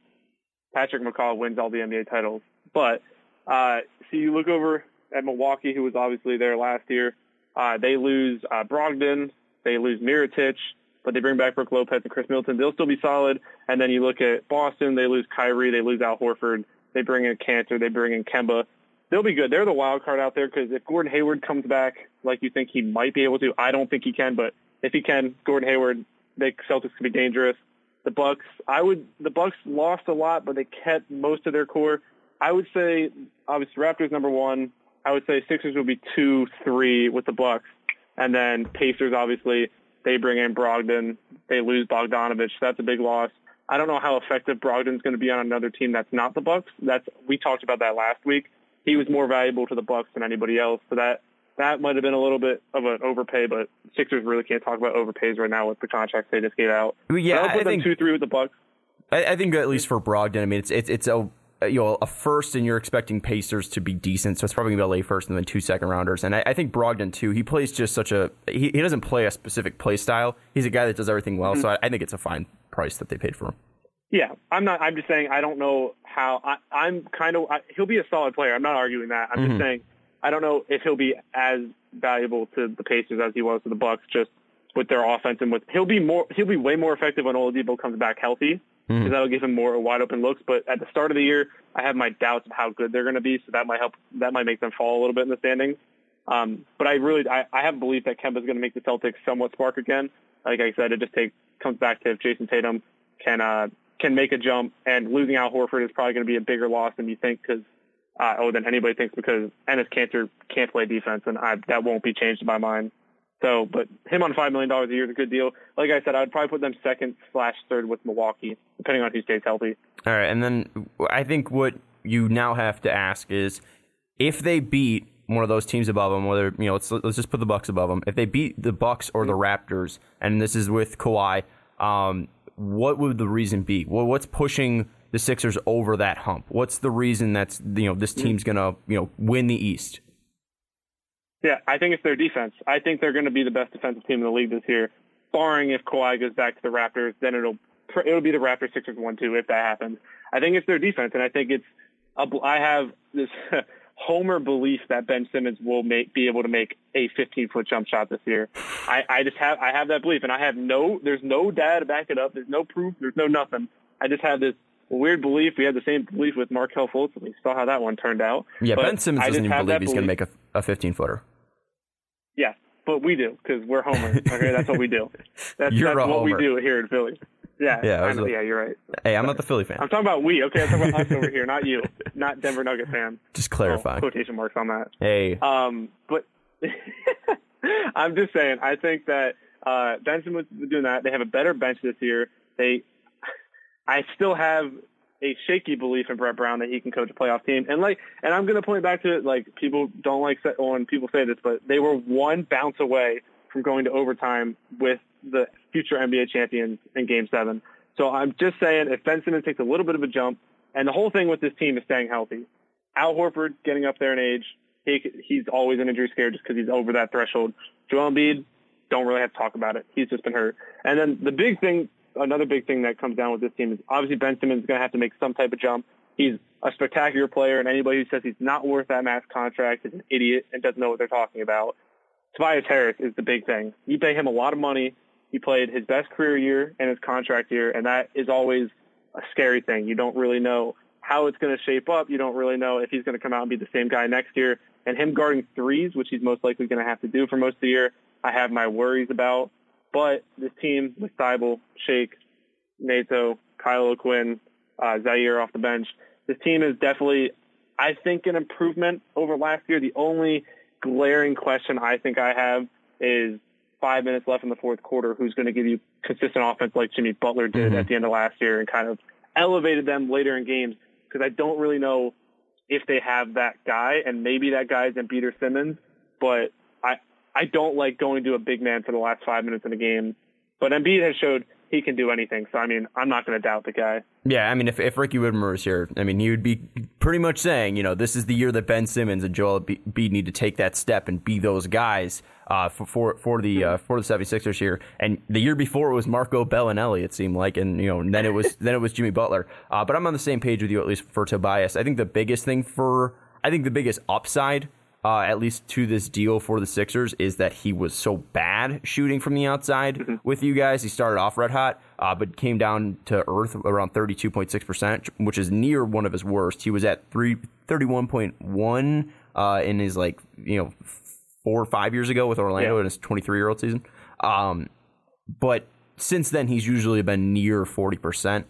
Patrick McCaw wins all the NBA titles. But uh, so you look over at Milwaukee, who was obviously there last year. Uh, they lose uh, Brogdon. They lose Mirotic, but they bring back Brook Lopez and Khris Middleton. They'll still be solid. And then you look at Boston. They lose Kyrie. They lose Al Horford. They bring in Kanter. They bring in Kemba. They'll be good. They're the wild card out there because if Gordon Hayward comes back like you think he might be able to, I don't think he can, but if he can, Gordon Hayward, the Celtics could be dangerous. The Bucks, I would. The Bucks lost a lot, but they kept most of their core. I would say, obviously, Raptors number one. I would say Sixers would be two, three with the Bucks, and then Pacers. Obviously, they bring in Brogdon. They lose Bogdanovich. That's a big loss. I don't know how effective Brogdon's going to be on another team that's not the Bucks. That's we talked about that last week. He was more valuable to the Bucks than anybody else. So that that might have been a little bit of an overpay, but Sixers really can't talk about overpays right now with the contracts they just gave out. Yeah, I'll I them think- two three with the Bucks. I, I think at least for Brogdon, I mean, it's it's it's a you know a first, and you're expecting Pacers to be decent, so it's probably gonna be a late first and then two second rounders. And I, I think Brogdon too. He plays just such a he, he doesn't play a specific play style. He's a guy that does everything well. Mm-hmm. So I, I think it's a fine price that they paid for him. Yeah, I'm not. I'm just saying I don't know how. I, am kind of. I, he'll be a solid player. I'm not arguing that. I'm mm-hmm. just saying I don't know if he'll be as valuable to the Pacers as he was to the Bucks. Just with their offense and with he'll be more. He'll be way more effective when Oladipo comes back healthy because mm-hmm. that'll give him more wide open looks. But at the start of the year, I have my doubts of how good they're going to be, so that might help. That might make them fall a little bit in the standings. Um, but I really, I, I have belief that Kemba's going to make the Celtics somewhat spark again. Like I said, it just takes comes back to if Jayson Tatum can uh, can make a jump, and losing Al Horford is probably going to be a bigger loss than you think because uh, oh than anybody thinks because Enes Kanter can't play defense, and I, that won't be changed in my mind. So, but him on five million dollars a year is a good deal. Like I said, I'd probably put them second slash third with Milwaukee, depending on who stays healthy. All right, and then I think what you now have to ask is if they beat one of those teams above them, whether you know, let's let's just put the Bucks above them. If they beat the Bucks or the Raptors, and this is with Kawhi, um, what would the reason be? Well, what's pushing the Sixers over that hump? What's the reason that's you know this team's gonna you know win the East? Yeah, I think it's their defense. I think they're going to be the best defensive team in the league this year, barring if Kawhi goes back to the Raptors. Then it'll it'll be the Raptors Sixers one two if that happens. I think it's their defense, and I think it's a, I have this homer belief that Ben Simmons will make be able to make a 15 foot jump shot this year. I, I just have I have that belief, and I have no there's no data to back it up. There's no proof. There's no nothing. I just have this weird belief. We had the same belief with Markelle Fultz, and we saw how that one turned out. Yeah, but Ben Simmons doesn't even believe he's going to make a, a 15 footer. Yeah, but we do because we're homers. Okay, that's what we do. That's, that's a what homer. we do here in Philly. Yeah, yeah, like, yeah. You're right. Hey, I'm not the Philly fan. I'm talking about we. Okay, I'm talking about us over here, not you, not Denver Nugget fan. Just clarify. Oh, quotation marks on that. Hey. Um, but I'm just saying. I think that uh, Benson was doing that. They have a better bench this year. They, I still have a shaky belief in Brett Brown that he can coach a playoff team. And like, and I'm going to point back to it. like people don't like when people say this, but they were one bounce away from going to overtime with the future NBA champions in Game Seven. So I'm just saying, if Ben Simmons takes a little bit of a jump, and the whole thing with this team is staying healthy. Al Horford getting up there in age, he, he's always an injury scare just because he's over that threshold. Joel Embiid, don't really have to talk about it. He's just been hurt. And then the big thing, another big thing that comes down with this team is obviously Ben Simmons is going to have to make some type of jump. He's a spectacular player, and anybody who says he's not worth that max contract is an idiot and doesn't know what they're talking about. Tobias Harris is the big thing. You pay him a lot of money. He played his best career year and his contract year, and that is always a scary thing. You don't really know how it's going to shape up. You don't really know if he's going to come out and be the same guy next year. And him guarding threes, which he's most likely going to have to do for most of the year, I have my worries about. But this team with Thybulle, Shake, Neto, Kyle O'Quinn, uh, Zhaire off the bench, this team is definitely, I think, an improvement over last year. The only glaring question I think I have is five minutes left in the fourth quarter, who's going to give you consistent offense like Jimmy Butler did mm-hmm. at the end of last year and kind of elevated them later in games because I don't really know if they have that guy, and maybe that guy is Embiid or Simmons, but I don't like going to a big man for the last five minutes in a game. But Embiid has showed he can do anything. So I mean, I'm not going to doubt the guy. Yeah, I mean, if, if Ricky Widmer was here, I mean, he would be pretty much saying, you know, this is the year that Ben Simmons and Joel Embiid need to take that step and be those guys uh, for for for the uh, for the 76ers here. And the year before it was Marco Belinelli, it seemed like, and you know, and then it was then it was Jimmy Butler. Uh, but I'm on the same page with you at least for Tobias. I think the biggest thing for I think the biggest upside uh, at least to this deal for the Sixers, is that he was so bad shooting from the outside mm-hmm. with you guys. He started off red hot, uh, but came down to earth around 32.6%, which is near one of his worst. He was at three, 31.1 uh, in his, like, you know, four or five years ago with Orlando yeah. in his 23 year old season. Um, but since then, he's usually been near 40%.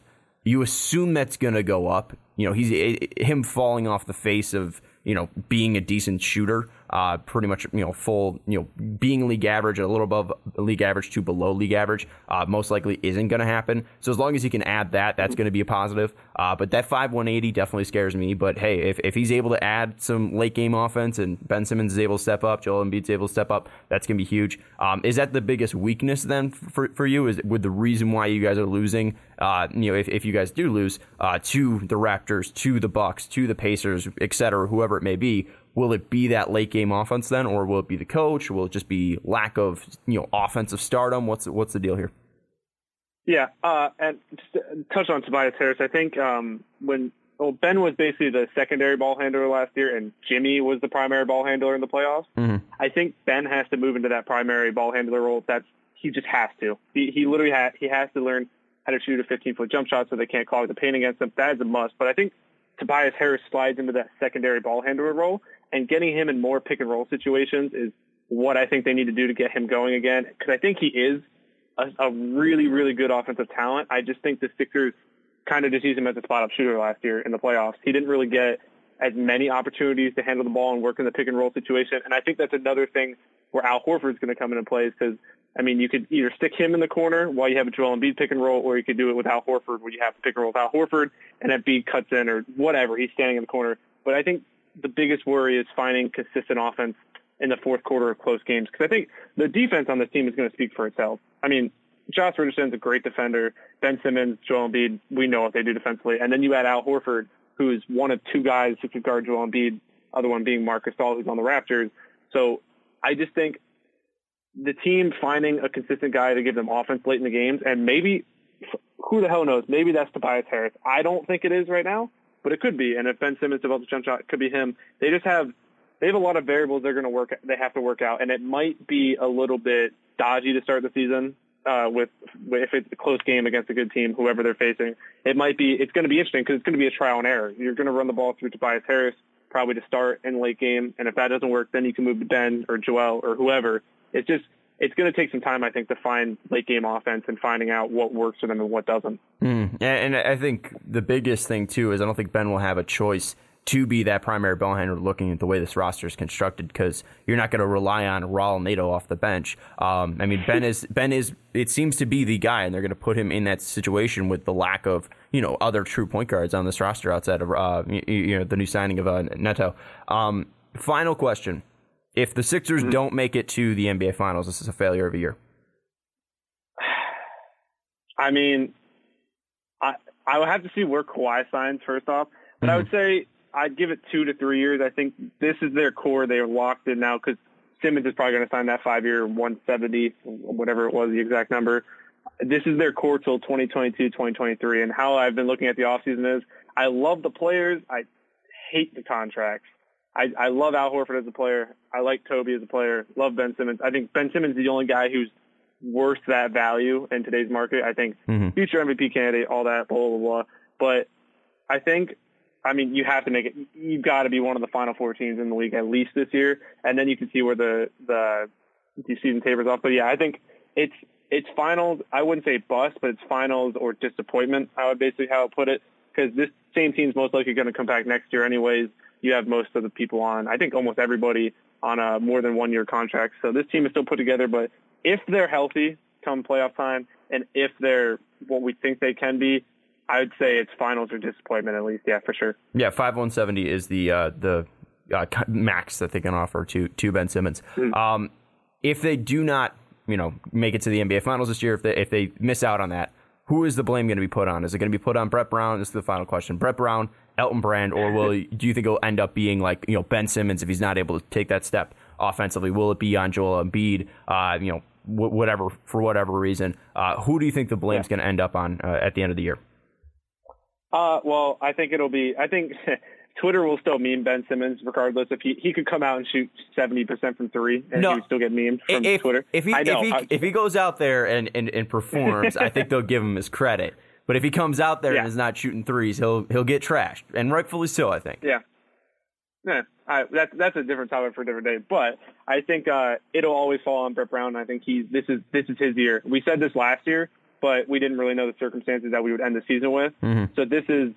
You assume that's going to go up. You know, he's him falling off the face of you know, being a decent shooter uh, pretty much you know full you know being league average, a little above league average to below league average, uh, most likely isn't going to happen. So as long as he can add that, that's going to be a positive. Uh, but that five one eighty definitely scares me. But hey, if, if he's able to add some late game offense and Ben Simmons is able to step up, Joel Embiid's able to step up, that's going to be huge. Um, is that the biggest weakness then for for you? Is with the reason why you guys are losing? Uh, you know, if, if you guys do lose uh, to the Raptors, to the Bucks, to the Pacers, et cetera, whoever it may be, will it be that late game offense then, or will it be the coach? Or will it just be lack of you know offensive stardom? What's what's the deal here? Yeah, uh, and just to touch on Tobias Harris, I think um, when well, Ben was basically the secondary ball handler last year, and Jimmy was the primary ball handler in the playoffs. Mm-hmm. I think Ben has to move into that primary ball handler role. That's he just has to. He he literally ha- he has to learn how to shoot a 15 foot jump shot so they can't clog the paint against him. That is a must. But I think Tobias Harris slides into that secondary ball handler role, and getting him in more pick and roll situations is what I think they need to do to get him going again. Because I think he is a, a really, really good offensive talent. I just think the Sixers kind of just used him as a spot up shooter last year in the playoffs. He didn't really get as many opportunities to handle the ball and work in the pick and roll situation. And I think that's another thing where Al Horford's going to come into play because, I mean, you could either stick him in the corner while you have a Joel Embiid pick and roll, or you could do it with Al Horford where you have to pick and roll with Al Horford and Embiid cuts in or whatever. He's standing in the corner. But I think the biggest worry is finding consistent offense in the fourth quarter of close games because I think the defense on this team is going to speak for itself. I mean, Josh Richardson's a great defender. Ben Simmons, Joel Embiid, we know what they do defensively. And then you add Al Horford, who is one of two guys who could guard Joel Embiid, other one being Marc Gasol, who's on the Raptors. So I just think the team finding a consistent guy to give them offense late in the games, and maybe, who the hell knows, maybe that's Tobias Harris. I don't think it is right now, but it could be. And if Ben Simmons develops a jump shot, it could be him. They just have they have a lot of variables they're going to work. They have to work out, and it might be a little bit dodgy to start the season uh, with if it's a close game against a good team, whoever they're facing. It might be. It's going to be interesting because it's going to be a trial and error. You're going to run the ball through Tobias Harris probably to start in late game, and if that doesn't work, then you can move to Ben or Joel or whoever. It's just it's going to take some time, I think, to find late game offense and finding out what works for them and what doesn't. Mm. And I think the biggest thing too is I don't think Ben will have a choice to be that primary ball handler looking at the way this roster is constructed because you're not going to rely on Raul Neto off the bench. Um, I mean, Ben is Ben is it seems to be the guy, and they're going to put him in that situation with the lack of you know other true point guards on this roster outside of uh, you, you, know the new signing of uh, Neto. Um, final question: If the Sixers mm-hmm. don't make it to the NBA Finals, this is a failure of a year. I mean, I I would have to see where Kawhi signs first off, but mm-hmm. I would say I'd give it two to three years. I think this is their core. They're locked in now because Simmons is probably going to sign that five-year 170, whatever it was, the exact number. This is their core till 2022, 2023. And how I've been looking at the offseason is I love the players. I hate the contracts. I, I love Al Horford as a player. I like Toby as a player. Love Ben Simmons. I think Ben Simmons is the only guy who's worth that value in today's market. I think mm-hmm. future MVP candidate, all that, blah, blah, blah. But I think I mean, you have to make it. You've got to be one of the final four teams in the league at least this year, and then you can see where the the, the season tapers off. But yeah, I think it's it's finals. I wouldn't say bust, but it's finals or disappointment. I would basically how I put it because this same team's most likely going to come back next year anyways. You have most of the people on. I think almost everybody on a more than one year contract. So this team is still put together. But if they're healthy come playoff time, and if they're what we think they can be, I would say it's finals or disappointment at least. Yeah, for sure. Yeah, five one seventy is the uh, the uh, max that they can offer to to Ben Simmons. Mm. Um, if they do not, you know, make it to the NBA Finals this year, if they if they miss out on that, who is the blame going to be put on? Is it going to be put on Brett Brown? This is the final question. Brett Brown, Elton Brand, or will do you think it'll end up being like you know Ben Simmons if he's not able to take that step offensively? Will it be on Joel Embiid? Uh, you know, whatever for whatever reason. Uh, who do you think the blame's yeah. going to end up on uh, at the end of the year? Uh, well, I think it'll be. I think Twitter will still meme Ben Simmons regardless. If he he could come out and shoot seventy percent from three, and no, he would still get memed from if, Twitter. If he, if he, if he goes out there and, and, and performs, I think they'll give him his credit. But if he comes out there yeah. and is not shooting threes, he'll he'll get trashed, and rightfully so. I think. Yeah. Yeah, I, that's that's a different topic for a different day. But I think uh, it'll always fall on Brett Brown. I think he's this is this is his year. We said this last year but we didn't really know the circumstances that we would end the season with. Mm-hmm. So this is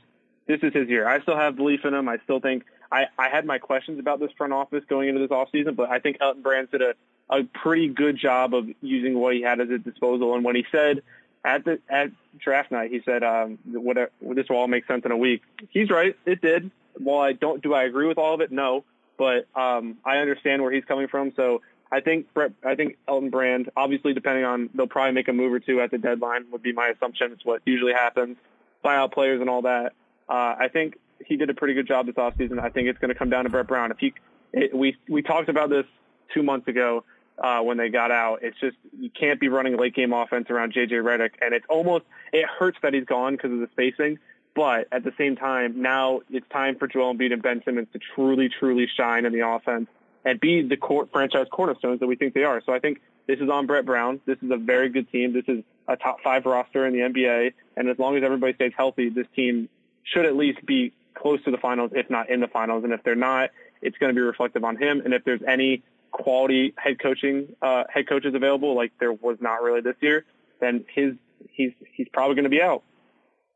this is his year. I still have belief in him. I still think I, I had my questions about this front office going into this off season, but I think Elton Brand did a, a pretty good job of using what he had at his disposal. And when he said at the at draft night, he said, um, whatever, this will all make sense in a week. He's right. It did. While I don't, do I agree with all of it? No. But um, I understand where he's coming from. So I think Brett, I think Elton Brand, obviously depending on, they'll probably make a move or two at the deadline would be my assumption. It's what usually happens. Buy out players and all that. Uh, I think he did a pretty good job this offseason. I think it's going to come down to Brett Brown. If he, it, we we talked about this two months ago uh, when they got out. It's just you can't be running late game offense around JJ Redick, and it's almost it hurts that he's gone because of the spacing. But at the same time, now it's time for Joel Embiid and Ben Simmons to truly, truly shine in the offense and be the core, franchise cornerstones that we think they are. So I think this is on Brett Brown. This is a very good team. This is a top five roster in the NBA, and as long as everybody stays healthy, this team should at least be close to the finals, if not in the finals. And if they're not, it's going to be reflective on him. And if there's any quality head coaching uh, head coaches available, like there was not really this year, then his he's he's probably going to be out.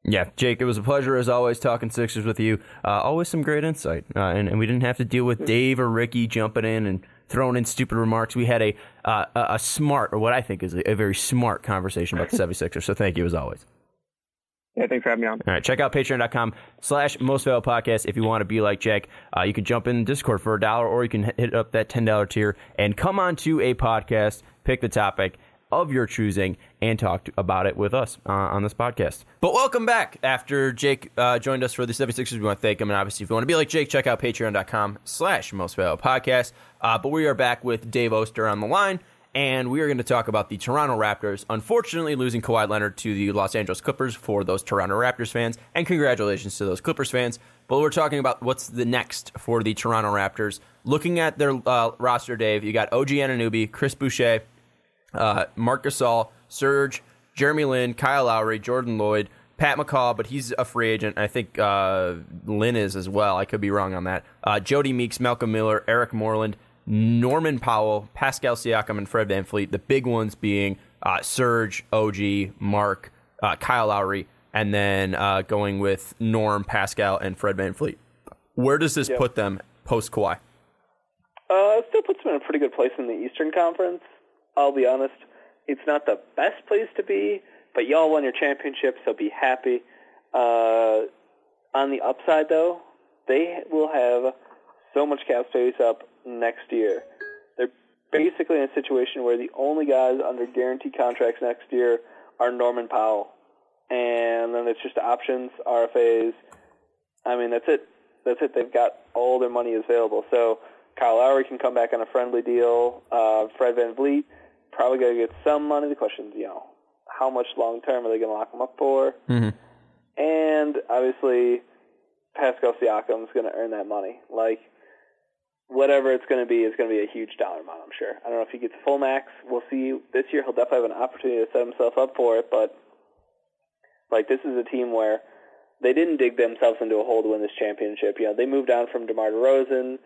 Yeah, Jake, it was a pleasure as always talking Sixers with you. Uh, always some great insight, uh, and, and we didn't have to deal with Dave or Ricky jumping in and throwing in stupid remarks. We had a uh, a smart, or what I think is a, a very smart conversation about the 76ers. So thank you as always. Yeah, thanks for having me on. All right, check out patreon.com slash most valuable podcast if you want to be like Jack. Uh, you can jump in Discord for a dollar or you can hit up that $10 tier and come on to a podcast, pick the topic of your choosing, and talk to, about it with us uh, on this podcast. But welcome back after Jake uh, joined us for the 76ers. We want to thank him. And obviously, if you want to be like Jake, check out patreon.com slash most valuable podcast. Uh, but we are back with Dave Oster on the line and we are going to talk about the Toronto Raptors unfortunately losing Kawhi Leonard to the Los Angeles Clippers for those Toronto Raptors fans, and congratulations to those Clippers fans. But we're talking about what's the next for the Toronto Raptors. Looking at their uh, roster, Dave, you got OG Anunoby, Chris Boucher, uh, Marc Gasol, Serge, Jeremy Lin, Kyle Lowry, Jordan Loyd, Pat McCaw, but he's a free agent. I think uh, Lin is as well. I could be wrong on that. Uh, Jodie Meeks, Malcolm Miller, Eric Moreland, Norman Powell, Pascal Siakam, and Fred VanVleet. The big ones being uh, Serge, OG, Marc, uh, Kyle Lowry, and then uh, going with Norm, Pascal, and Fred VanVleet. Where does this yep. put them post Kawhi? Uh, it still puts them in a pretty good place in the Eastern Conference. I'll be honest, it's not the best place to be, but y'all won your championship, so be happy. Uh, on the upside, though, they will have so much cap space up next year. They're basically in a situation where the only guys under guaranteed contracts next year are Norman Powell. And then it's just options, RFAs. I mean, that's it. That's it. They've got all their money available. So Kyle Lowry can come back on a friendly deal. Uh, Fred VanVleet probably going to get some money. The question is, you know, how much long term are they going to lock him up for? Mm-hmm. And obviously, Pascal Siakam is going to earn that money. Like, whatever it's going to be is going to be a huge dollar amount, I'm sure. I don't know if he gets full max. We'll see. This year he'll definitely have an opportunity to set himself up for it, but like this is a team where they didn't dig themselves into a hole to win this championship. You know, they moved on from DeMar DeRozan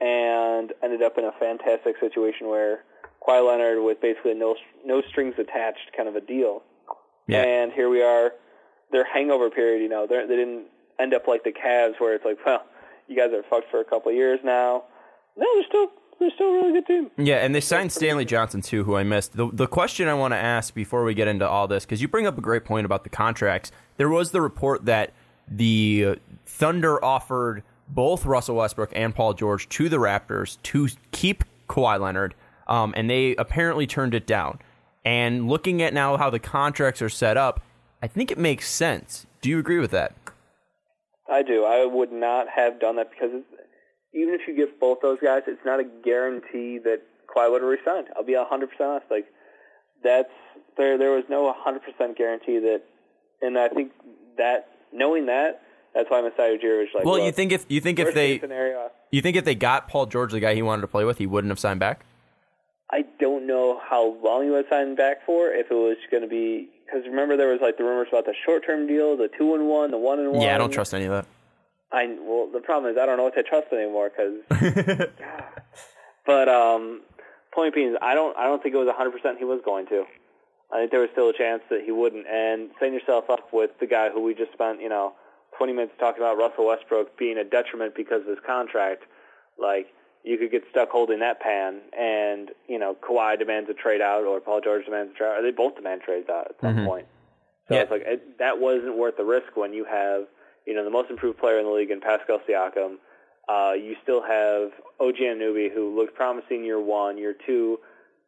and ended up in a fantastic situation where Kawhi Leonard with basically no no strings attached kind of a deal. Yeah. And here we are, their hangover period. You know, they they didn't end up like the Cavs where it's like, well, you guys are fucked for a couple of years now no, they're still they're still a really good team. Yeah, and they signed Stanley Johnson too, who I missed. The the question I want to ask before we get into all this, because you bring up a great point about the contracts. There was the report that the Thunder offered both Russell Westbrook and Paul George to the Raptors to keep Kawhi Leonard, um, and they apparently turned it down. And looking at now how the contracts are set up, I think it makes sense. Do you agree with that? I do. I would not have done that because even if you get both those guys, it's not a guarantee that Kawhi would have resigned. I'll be 100% honest. Like, that's, there, there was no 100% guarantee that, and I think that, knowing that, that's why Masai Ujiri was like, well, you think if, you think if they, scenario, you think if they got Paul George, the guy he wanted to play with, he wouldn't have signed back? I don't know how long he would sign back for. If it was going to be because remember there was like the rumors about the short term deal, the two and one, the one and one. Yeah, I don't trust any of that. I well, the problem is I don't know what to trust anymore because. but um, point being, I don't I don't think it was 100 percent he was going to. I think there was still a chance that he wouldn't. And setting yourself up with the guy who we just spent you know 20 minutes talking about Russell Westbrook being a detriment because of his contract, like you could get stuck holding that pan, and you know Kawhi demands a trade out, or Paul George demands a trade out, or they both demand trades out at some Mhm. point. So Yeah. it's like it, that wasn't worth the risk when you have you know the most improved player in the league in Pascal Siakam. Uh, you still have OG Anunoby, who looked promising year one, year two,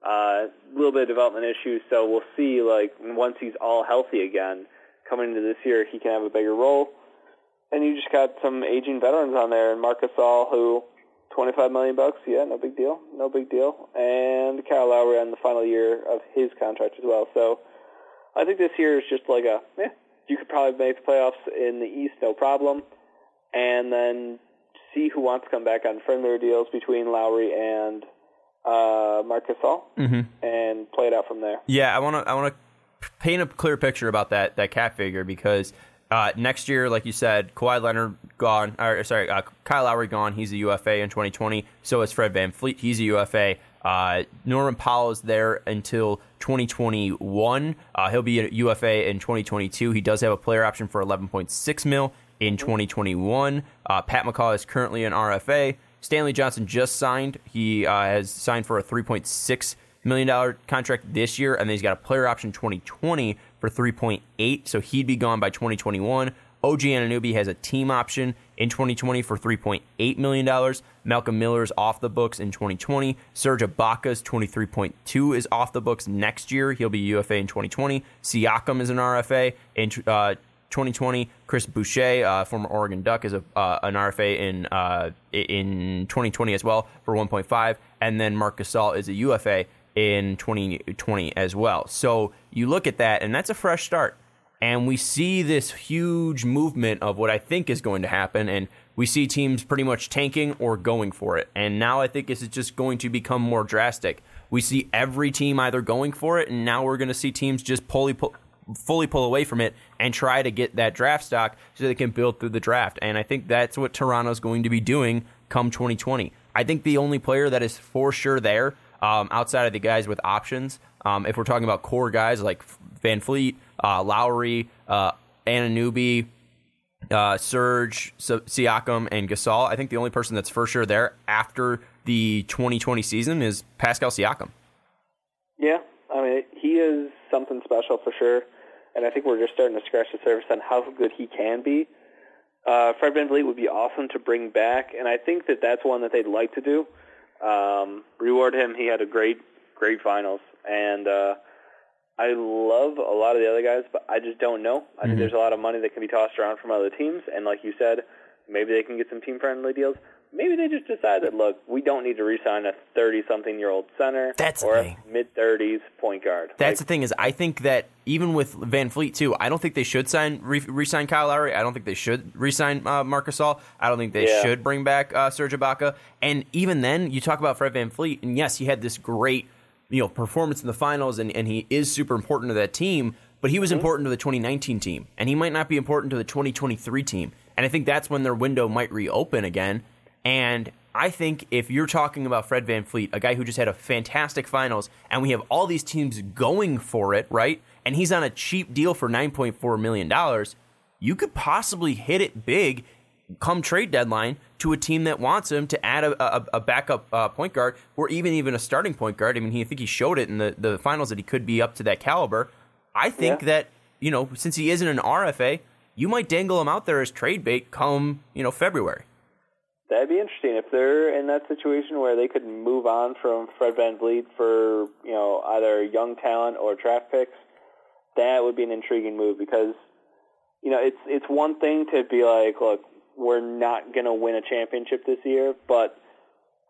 a uh, little bit of development issues. So we'll see. Like once he's all healthy again, coming into this year, he can have a bigger role. And you just got some aging veterans on there, and Marc Gasol, who 25 million bucks, yeah, no big deal, no big deal. And Kyle Lowry on the final year of his contract as well. So I think this year is just like a, eh, you could probably make the playoffs in the East, no problem. And then see who wants to come back on friendlier deals between Lowry and uh, Marc Gasol, Mm-hmm. and play it out from there. Yeah, I want to I want to paint a clear picture about that that cap figure because uh, next year, like you said, Kawhi Leonard gone. Or sorry, uh, Kyle Lowry gone. He's a UFA in 2020. So is Fred VanVleet. He's a UFA. Uh, Norman Powell is there until 2021. Uh, he'll be a UFA in 2022. He does have a player option for 11.6 mil in 2021. Uh, Pat McCaw is currently an RFA. Stanley Johnson just signed. He uh, has signed for a 3.6 million dollar contract this year, and then he's got a player option 2020 for 3.8. So he'd be gone by 2021. OG Anunoby has a team option in 2020 for 3.8 million dollars. Malcolm Miller is off the books in 2020. Serge Ibaka's 23.2 is off the books next year. He'll be UFA in 2020. Siakam is an RFA in uh, 2020. Chris Boucher, uh, former Oregon Duck, is a, uh, an RFA in uh, in 2020 as well for 1.5, and then Marc Gasol is a UFA in 2020 as well. So you look at that, and that's a fresh start. And we see this huge movement of what I think is going to happen, and we see teams pretty much tanking or going for it. And now I think this is just going to become more drastic. We see every team either going for it, and now we're going to see teams just fully pull, fully pull away from it and try to get that draft stock so they can build through the draft. And I think that's what Toronto's going to be doing come 2020. I think the only player that is for sure there, um, outside of the guys with options, um, if we're talking about core guys like VanVleet, uh, Lowry, uh, Anunoby, uh, Serge, Siakam, and Gasol, I think the only person that's for sure there after the 2020 season is Pascal Siakam. Yeah, I mean, he is something special for sure, and I think we're just starting to scratch the surface on how good he can be. Uh, Fred VanVleet would be awesome to bring back, and I think that that's one that they'd like to do. Um, reward him. He had a great, great finals, and uh, I love a lot of the other guys, but I just don't know. I think Mhm. there's a lot of money that can be tossed around from other teams, and like you said, maybe they can get some team-friendly deals. Maybe they just decide that look, we don't need to re-sign a 30-something-year-old center That's or a mid-30s point guard. That's the thing is, I think that even with VanVleet too, I don't think they should sign re- re-sign Kyle Lowry. I don't think they should re-sign uh, Marc Gasol. I don't think they Yeah. should bring back uh, Serge Ibaka. And even then, you talk about Fred VanVleet, and yes, he had this great you know performance in the finals, and, and he is super important to that team. But he was mm-hmm. important to the 2019 team, and he might not be important to the 2023 team. And I think that's when their window might reopen again. And I think if you're talking about Fred VanVleet, a guy who just had a fantastic finals, and we have all these teams going for it, right? And he's on a cheap deal for $9.4 million, you could possibly hit it big come trade deadline to a team that wants him to add a, a, a backup uh, point guard or even even a starting point guard. I mean, he, I think he showed it in the, the finals that he could be up to that caliber. I think Yeah. that, you know, since he isn't an RFA, you might dangle him out there as trade bait come, you know, February. That'd be interesting if they're in that situation where they could move on from Fred VanVleet for you know either young talent or draft picks. That would be an intriguing move because you know it's it's one thing to be like, look, we're not going to win a championship this year, but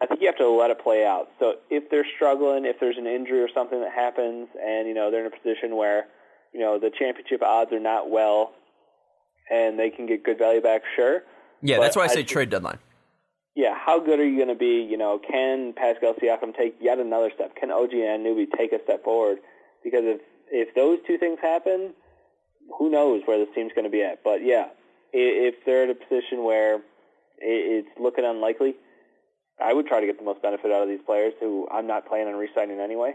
I think you have to let it play out. So if they're struggling, if there's an injury or something that happens, and you know they're in a position where you know the championship odds are not well, and they can get good value back, sure. Yeah, But that's why I I say trade deadline. yeah, how good are you going to be? You know, can Pascal Siakam take yet another step? Can OG and Anunoby take a step forward? Because if if those two things happen, who knows where this team's going to be at? But yeah, if they're in a position where it's looking unlikely, I would try to get the most benefit out of these players who I'm not planning on re-signing anyway.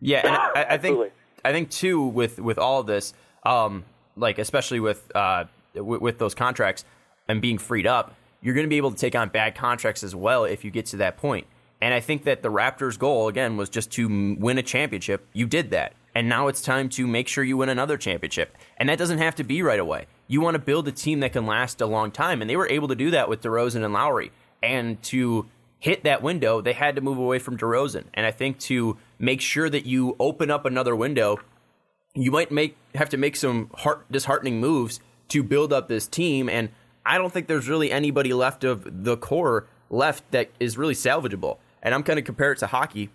Yeah, and I, I think I think too with with all of this, um, like especially with uh, with, with those contracts and being freed up, you're going to be able to take on bad contracts as well if you get to that point. And I think that the Raptors' goal, again, was just to win a championship. You did that. And now it's time to make sure you win another championship. And that doesn't have to be right away. You want to build a team that can last a long time. And they were able to do that with DeRozan and Lowry. And to hit that window, they had to move away from DeRozan. And I think to make sure that you open up another window, you might make have to make some heart, disheartening moves to build up this team. And I don't think there's really anybody left of the core left that is really salvageable. And I'm kind of compare it to hockey.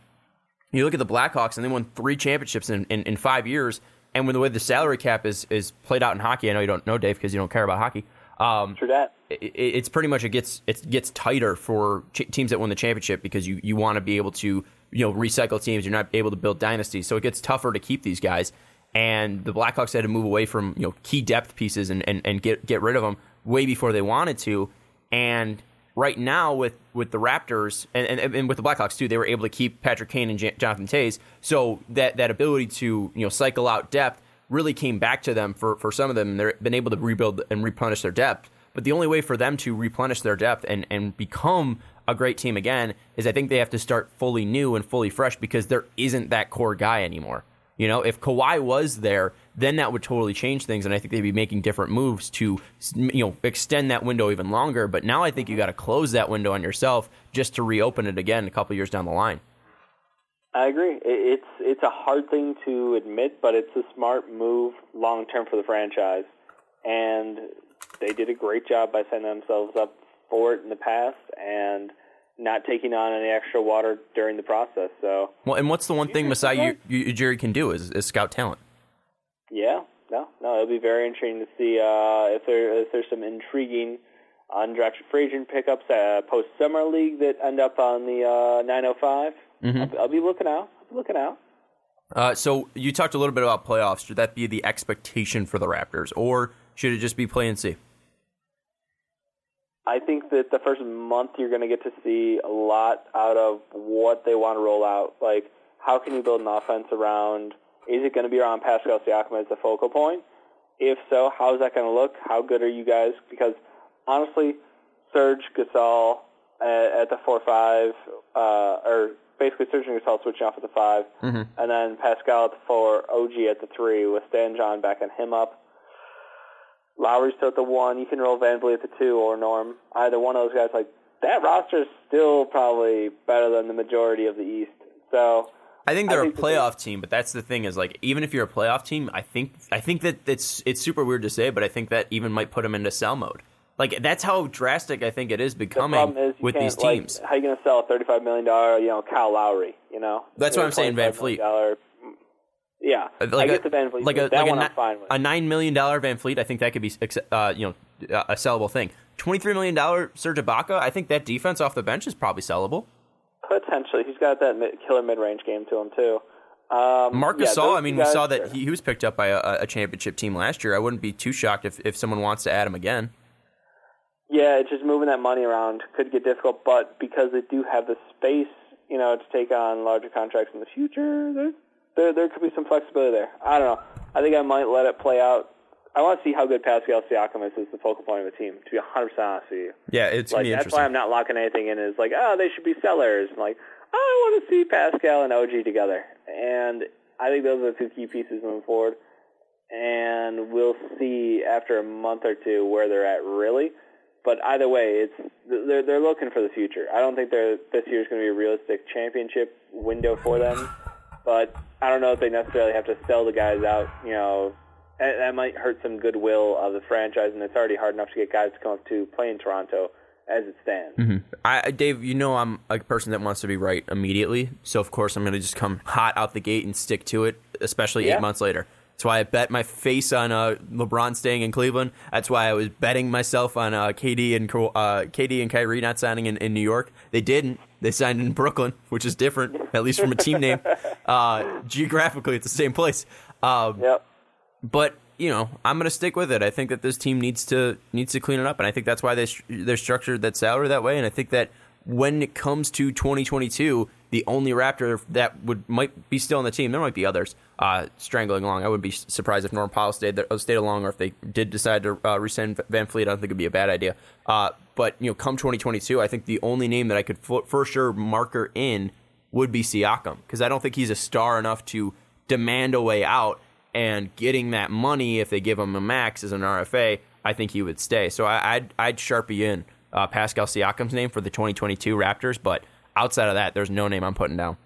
You look at the Blackhawks, and they won three championships in, in, in five years. And with the way the salary cap is is played out in hockey, I know you don't know Dave because you don't care about hockey. Um, True that. It, it's pretty much it gets it gets tighter for ch- teams that win the championship because you, you want to be able to you know recycle teams. You're not able to build dynasties, so it gets tougher to keep these guys. And the Blackhawks had to move away from you know key depth pieces and, and, and get get rid of them way before they wanted to. And right now with with the Raptors and, and, and, with the Blackhawks too, they were able to keep Patrick Kane and J- Jonathan Toews. So that that ability to you know cycle out depth really came back to them for for some of them. They've been able to rebuild and replenish their depth. But the only way for them to replenish their depth and and become a great team again is I think they have to start fully new and fully fresh because there isn't that core guy anymore. You know, if Kawhi was there, then that would totally change things, and I think they'd be making different moves to, you know, extend that window even longer. But now I think you mm-hmm. got to close that window on yourself just to reopen it again a couple years down the line. I agree. It's it's a hard thing to admit, but it's a smart move long term for the franchise, and they did a great job by setting themselves up for it in the past, and not taking on any extra water during the process. So well, and what's the one thing Masai Ujiri can do is, is scout talent. Yeah, no, no, it'll be very interesting to see uh, if there if there's some intriguing undrafted free agent pickups uh, post summer league that end up on the uh, 905. Mm-hmm. I'll, I'll, be looking out. I'll be looking out. Uh, so you talked a little bit about playoffs. Should that be the expectation for the Raptors, or should it just be play and see? I think that the first month you're going to get to see a lot out of what they want to roll out. Like, how can you build an offense around? Is it going to be around Pascal Siakam as the focal point? If so, how is that going to look? How good are you guys? Because honestly, Serge Gasol at, at the four-five, uh, or basically Serge and Gasol switching off at the 5 mm-hmm. and then Pascal at the four, OG at the three, with Stan John backing him up. Lowry's still at the one. You can roll VanVleet at the two or Norm. Either one of those guys. Like that roster is still probably better than the majority of the East. So I think they're I think a playoff team, but that's the thing is like even if you're a playoff team, I think I think that it's it's super weird to say, but I think that even might put them into sell mode. Like that's how drastic I think it is becoming is with these teams. Like, how are you going to sell a thirty-five million dollar, you know, Kyle Lowry? You know, that's what I'm saying, VanVleet. Yeah, like I a, get the VanVleet. Like a, that like one a, I'm fine with. A nine million dollar VanVleet, I think that could be uh, you know a sellable thing. Twenty three million dollar Serge Ibaka, I think that defense off the bench is probably sellable. Potentially, he's got that mid, killer mid range game to him too. Um, Marc yeah, Gasol, I mean, we saw that he, he, was picked up by a, a, championship team last year. I wouldn't be too shocked if, if someone wants to add him again. Yeah, it's just moving that money around could get difficult, but because they do have the space, you know, to take on larger contracts in the future, there there, there could be some flexibility there. I don't know. I think I might let it play out. I want to see how good Pascal Siakam is as the focal point of the team. To be 100 percent honest with you. Yeah, it's like, that's why I'm not locking anything in. Is like, oh, they should be sellers. And like, I want to see Pascal and OG together, and I think those are the two key pieces moving forward. And we'll see after a month or two where they're at really. But either way, it's they're they're looking for the future. I don't think they're this year's going to be a realistic championship window for them. But I don't know if they necessarily have to sell the guys out. You know, that, that might hurt some goodwill of the franchise, and it's already hard enough to get guys to come up to play in Toronto as it stands. Mm-hmm. I, Dave, you know I'm a person that wants to be right immediately, so of course I'm going to just come hot out the gate and stick to it, especially yeah. eight months later. That's why I bet my face on uh, LeBron staying in Cleveland. That's why I was betting myself on uh, KD and uh, KD and Kyrie not signing in, in New York. They didn't. They signed in Brooklyn, which is different, at least from a team name. Uh, geographically, it's the same place. Um, yep. But you know, I'm going to stick with it. I think that this team needs to needs to clean it up, and I think that's why they they're structured that salary that way. And I think that when it comes to 2022, the only Raptor that would might be still on the team, there might be others uh, strangling along. I wouldn't be surprised if Norm Powell stayed there, stayed along, or if they did decide to uh, rescind VanVleet. I don't think it'd be a bad idea. Uh, but you know, come 2022, I think the only name that I could for, for sure marker in would be Siakam because I don't think he's a star enough to demand a way out. And getting that money, if they give him a max as an RFA, I think he would stay. So I, would I'd sharpie in uh, Pascal Siakam's name for the 2022 Raptors, but outside of that, there's no name I'm putting down.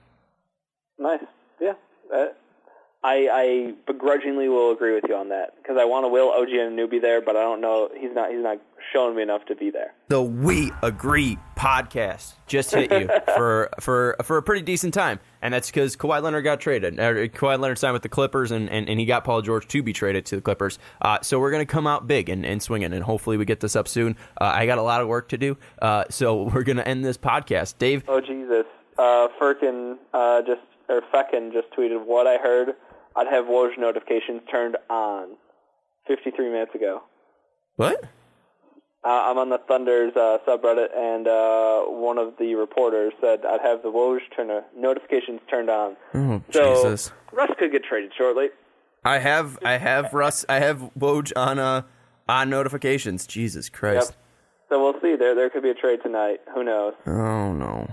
Nice, yeah. Uh, I, I begrudgingly will agree with you on that because I want to will OG Anunoby there, but I don't know he's not he's not showing me enough to be there. The We Agree podcast just hit you for for for a pretty decent time, and that's because Kawhi Leonard got traded. Uh, Kawhi Leonard signed with the Clippers, and, and, and he got Paul George to be traded to the Clippers. Uh, so we're gonna come out big and, and swinging, and hopefully we get this up soon. Uh, I got a lot of work to do, uh, so we're gonna end this podcast. Dave. Oh Jesus, uh, Firkin uh, just or Feckin just tweeted what I heard I'd have Woj notifications turned on 53 minutes ago. What? Uh, I'm on the Thunder's uh, subreddit, and uh, one of the reporters said I'd have the Woj turn- notifications turned on. Oh, so Jesus. Russ could get traded shortly. I have, I have Russ, I have Woj on uh, on notifications. Jesus Christ. Yep. So we'll see. There, there could be a trade tonight. Who knows? Oh no.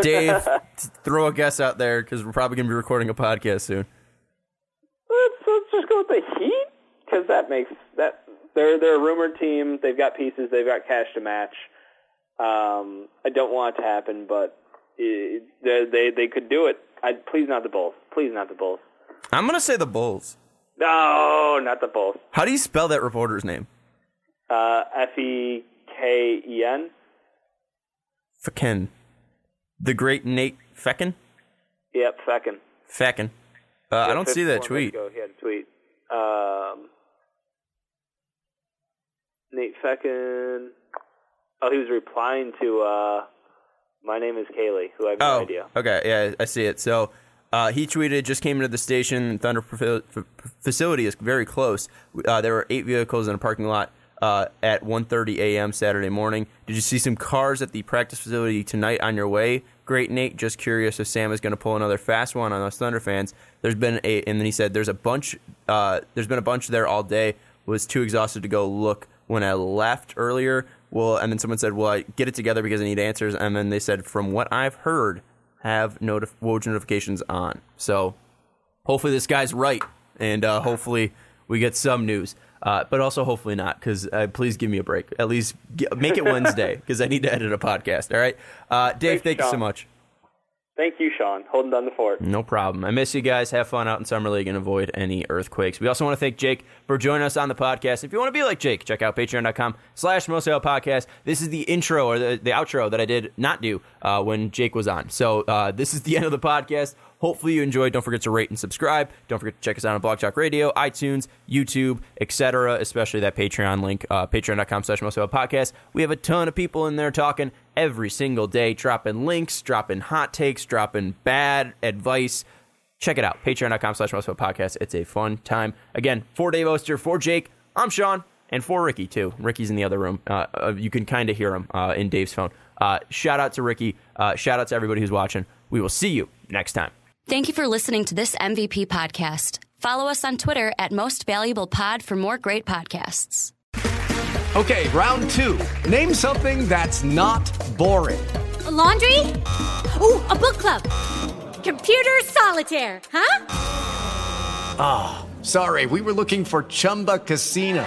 Dave, throw a guess out there because we're probably going to be recording a podcast soon let's let's just go with the Heat because that makes that they're they're a rumored team. They've got pieces. They've got cash to match. Um, I don't want it to happen, but it, they, they they could do it. I please not the Bulls. Please not the Bulls. I'm gonna say the Bulls. No, not the Bulls. How do you spell that reporter's name? Uh, F E K E N. Fecken. The great Nate Fecken. Yep, Fecken. Fecken. Uh, I don't see that tweet. Ago, he had a tweet. Um, Nate Fecken. Oh, he was replying to uh, "My name is Kaylee," who I have no oh, idea. Okay, yeah, I see it. So uh, he tweeted, "Just came into the station. Thunder facility is very close. Uh, there were eight vehicles in a parking lot." Uh, at 1:30 a.m. Saturday morning. Did you see some cars at the practice facility tonight on your way? Great, Nate. Just curious if Sam is going to pull another fast one on us Thunder fans. There's been a, and then he said there's a bunch. Uh, there's been a bunch there all day. Was too exhausted to go look when I left earlier. Well, and then someone said, "Well, I get it together because I need answers." And then they said, "From what I've heard, have notif- Woj notifications on." So hopefully this guy's right, and uh, hopefully we get some news. Uh, but also hopefully not, because uh, please give me a break. At least get, make it Wednesday, because I need to edit a podcast. All right, uh, Dave. Thanks, thank you so much. Thank you, Sean. Holding down the fort. No problem. I miss you guys. Have fun out in Summer League and avoid any earthquakes. We also want to thank Jake for joining us on the podcast. If you want to be like Jake, check out patreon.com slash Mosaic Podcast. This is the intro or the, the outro that I did not do uh, when Jake was on. So uh, this is the end of the podcast. Hopefully you enjoyed. Don't forget to rate and subscribe. Don't forget to check us out on Blog Talk Radio, iTunes, YouTube, etc. Especially that Patreon link, uh, patreon.com slash Podcast. We have a ton of people in there talking every single day, dropping links, dropping hot takes, dropping bad advice. Check it out. Patreon.com slash Podcast. It's a fun time. Again, for Dave Oster, for Jake, I'm Sean, and for Ricky, too. Ricky's in the other room. Uh, uh, you can kind of hear him uh, in Dave's phone. Uh, shout out to Ricky. Uh, shout out to everybody who's watching. We will see you next time. Thank you for listening to this MVP podcast. Follow us on Twitter at Most Valuable Pod for more great podcasts. Okay, round two. Name something that's not boring. A laundry? Ooh, a book club. Computer solitaire, huh? Ah, oh, sorry, we were looking for Chumba Casino.